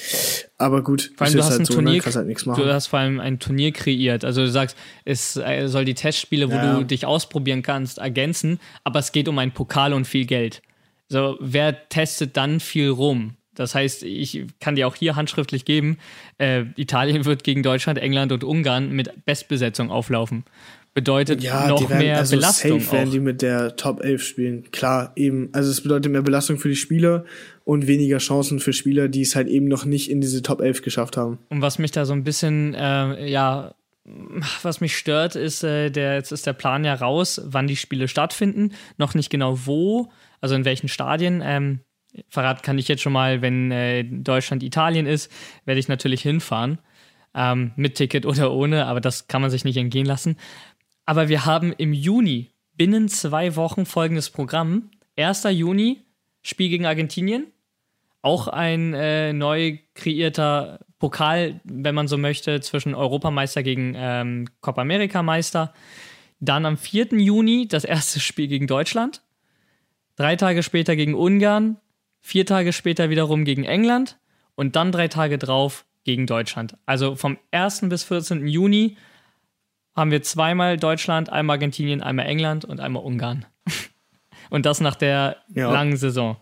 Speaker 4: Aber gut,
Speaker 3: vor allem, du hast halt ein so, ne? Turnier, ne? halt nichts machen. Du hast vor allem ein Turnier kreiert. Also du sagst, es äh, soll die Testspiele, wo ja. du dich ausprobieren kannst, ergänzen, aber es geht um einen Pokal und viel Geld. So, wer testet dann viel rum? Das heißt, ich kann dir auch hier handschriftlich geben, äh, Italien wird gegen Deutschland, England und Ungarn mit Bestbesetzung auflaufen bedeutet ja, noch werden, mehr also Belastung.
Speaker 4: Safe werden die mit der Top 11 spielen. Klar, eben. Also es bedeutet mehr Belastung für die Spieler und weniger Chancen für Spieler, die es halt eben noch nicht in diese Top 11 geschafft haben.
Speaker 3: Und was mich da so ein bisschen, äh, ja, was mich stört, ist, äh, der, jetzt ist der Plan ja raus, wann die Spiele stattfinden. Noch nicht genau wo, also in welchen Stadien. Ähm, verraten kann ich jetzt schon mal, wenn äh, Deutschland Italien ist, werde ich natürlich hinfahren. Ähm, mit Ticket oder ohne, aber das kann man sich nicht entgehen lassen. Aber wir haben im Juni binnen zwei Wochen folgendes Programm. 1. Juni, Spiel gegen Argentinien. Auch ein äh, neu kreierter Pokal, wenn man so möchte, zwischen Europameister gegen ähm, Copa America Meister. Dann am 4. Juni das erste Spiel gegen Deutschland. Drei Tage später gegen Ungarn. Vier Tage später wiederum gegen England. Und dann drei Tage drauf gegen Deutschland. Also vom 1. bis 14. Juni haben wir zweimal Deutschland, einmal Argentinien, einmal England und einmal Ungarn. und das nach der ja. langen Saison.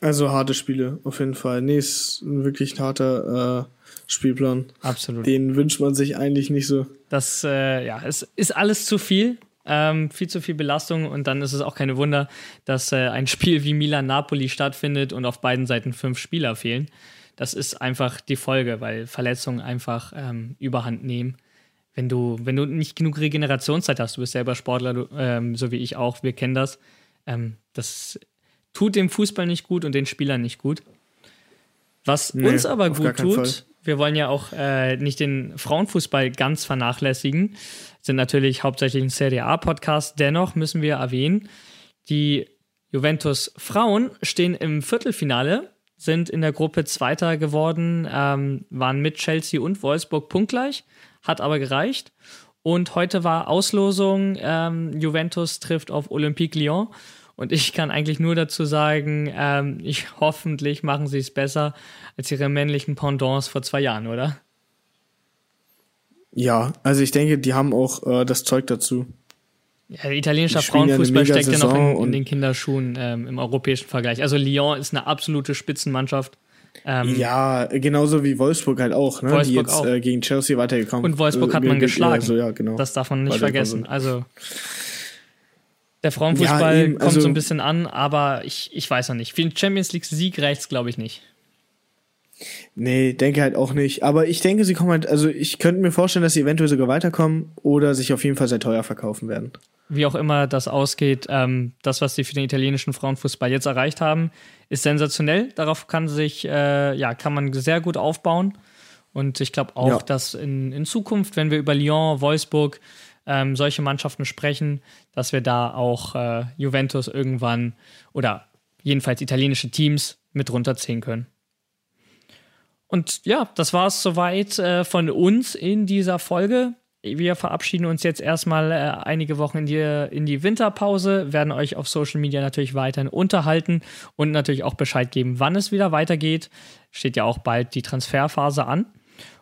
Speaker 4: Also harte Spiele, auf jeden Fall. Nee, ist wirklich ein harter äh, Spielplan.
Speaker 3: Absolut.
Speaker 4: Den wünscht man sich eigentlich nicht so.
Speaker 3: Das, äh, ja, es ist alles zu viel. Ähm, viel zu viel Belastung und dann ist es auch keine Wunder, dass äh, ein Spiel wie Milan-Napoli stattfindet und auf beiden Seiten fünf Spieler fehlen. Das ist einfach die Folge, weil Verletzungen einfach ähm, überhand nehmen wenn du, wenn du nicht genug Regenerationszeit hast, du bist selber Sportler, du, ähm, so wie ich auch, wir kennen das. Ähm, das tut dem Fußball nicht gut und den Spielern nicht gut. Was nee, uns aber gut tut, Fall. wir wollen ja auch äh, nicht den Frauenfußball ganz vernachlässigen, sind natürlich hauptsächlich ein Serie A-Podcast. Dennoch müssen wir erwähnen, die Juventus Frauen stehen im Viertelfinale, sind in der Gruppe Zweiter geworden, ähm, waren mit Chelsea und Wolfsburg punktgleich hat aber gereicht. Und heute war Auslosung, ähm, Juventus trifft auf Olympique Lyon. Und ich kann eigentlich nur dazu sagen, ähm, ich hoffentlich machen sie es besser als ihre männlichen Pendants vor zwei Jahren, oder?
Speaker 4: Ja, also ich denke, die haben auch äh, das Zeug dazu.
Speaker 3: Ja, italienischer Frauenfußball ja steckt ja noch in, in den Kinderschuhen ähm, im europäischen Vergleich. Also Lyon ist eine absolute Spitzenmannschaft.
Speaker 4: Ähm, ja, genauso wie Wolfsburg halt auch, ne? Wolfsburg die jetzt äh, gegen Chelsea weitergekommen.
Speaker 3: Und Wolfsburg äh, hat man geschlagen. Also, ja, genau. Das darf man nicht vergessen. Also der Frauenfußball ja, eben, also, kommt so ein bisschen an, aber ich, ich weiß noch nicht. Für den Champions League Sieg reicht's, glaube ich, nicht.
Speaker 4: Nee, denke halt auch nicht. Aber ich denke, sie kommen halt, also ich könnte mir vorstellen, dass sie eventuell sogar weiterkommen oder sich auf jeden Fall sehr teuer verkaufen werden
Speaker 3: wie auch immer das ausgeht, ähm, das, was sie für den italienischen Frauenfußball jetzt erreicht haben, ist sensationell. Darauf kann sich, äh, ja, kann man sehr gut aufbauen. Und ich glaube auch, ja. dass in, in Zukunft, wenn wir über Lyon, Wolfsburg, ähm, solche Mannschaften sprechen, dass wir da auch äh, Juventus irgendwann oder jedenfalls italienische Teams mit runterziehen können. Und ja, das war es soweit äh, von uns in dieser Folge wir verabschieden uns jetzt erstmal äh, einige Wochen in die, in die Winterpause, werden euch auf Social Media natürlich weiterhin unterhalten und natürlich auch Bescheid geben, wann es wieder weitergeht. Steht ja auch bald die Transferphase an.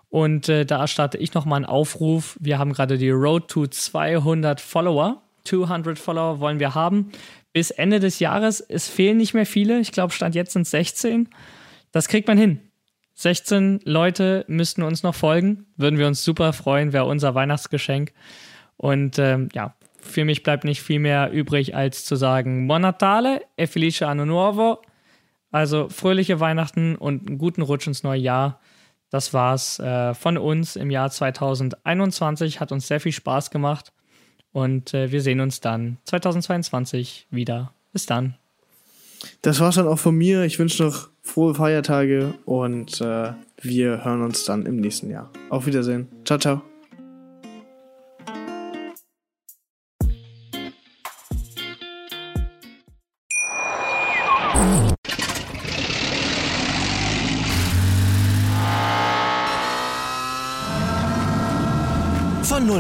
Speaker 3: Und äh, da starte ich nochmal einen Aufruf. Wir haben gerade die Road to 200 Follower. 200 Follower wollen wir haben. Bis Ende des Jahres. Es fehlen nicht mehr viele. Ich glaube, Stand jetzt sind es 16. Das kriegt man hin. 16 Leute müssten uns noch folgen. Würden wir uns super freuen, wäre unser Weihnachtsgeschenk. Und ähm, ja, für mich bleibt nicht viel mehr übrig, als zu sagen Buon Natale e felice anno nuovo. Also fröhliche Weihnachten und einen guten Rutsch ins neue Jahr. Das war's äh, von uns im Jahr 2021. Hat uns sehr viel Spaß gemacht. Und äh, wir sehen uns dann 2022 wieder. Bis dann.
Speaker 4: Das war's dann auch von mir. Ich wünsche noch frohe Feiertage und äh, wir hören uns dann im nächsten Jahr. Auf Wiedersehen. Ciao, ciao.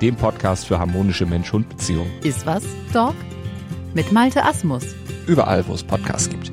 Speaker 6: dem Podcast für harmonische Mensch-Hund-Beziehungen.
Speaker 7: Iswas, Dog? Mit Malte Asmus.
Speaker 6: Überall, wo es Podcasts gibt.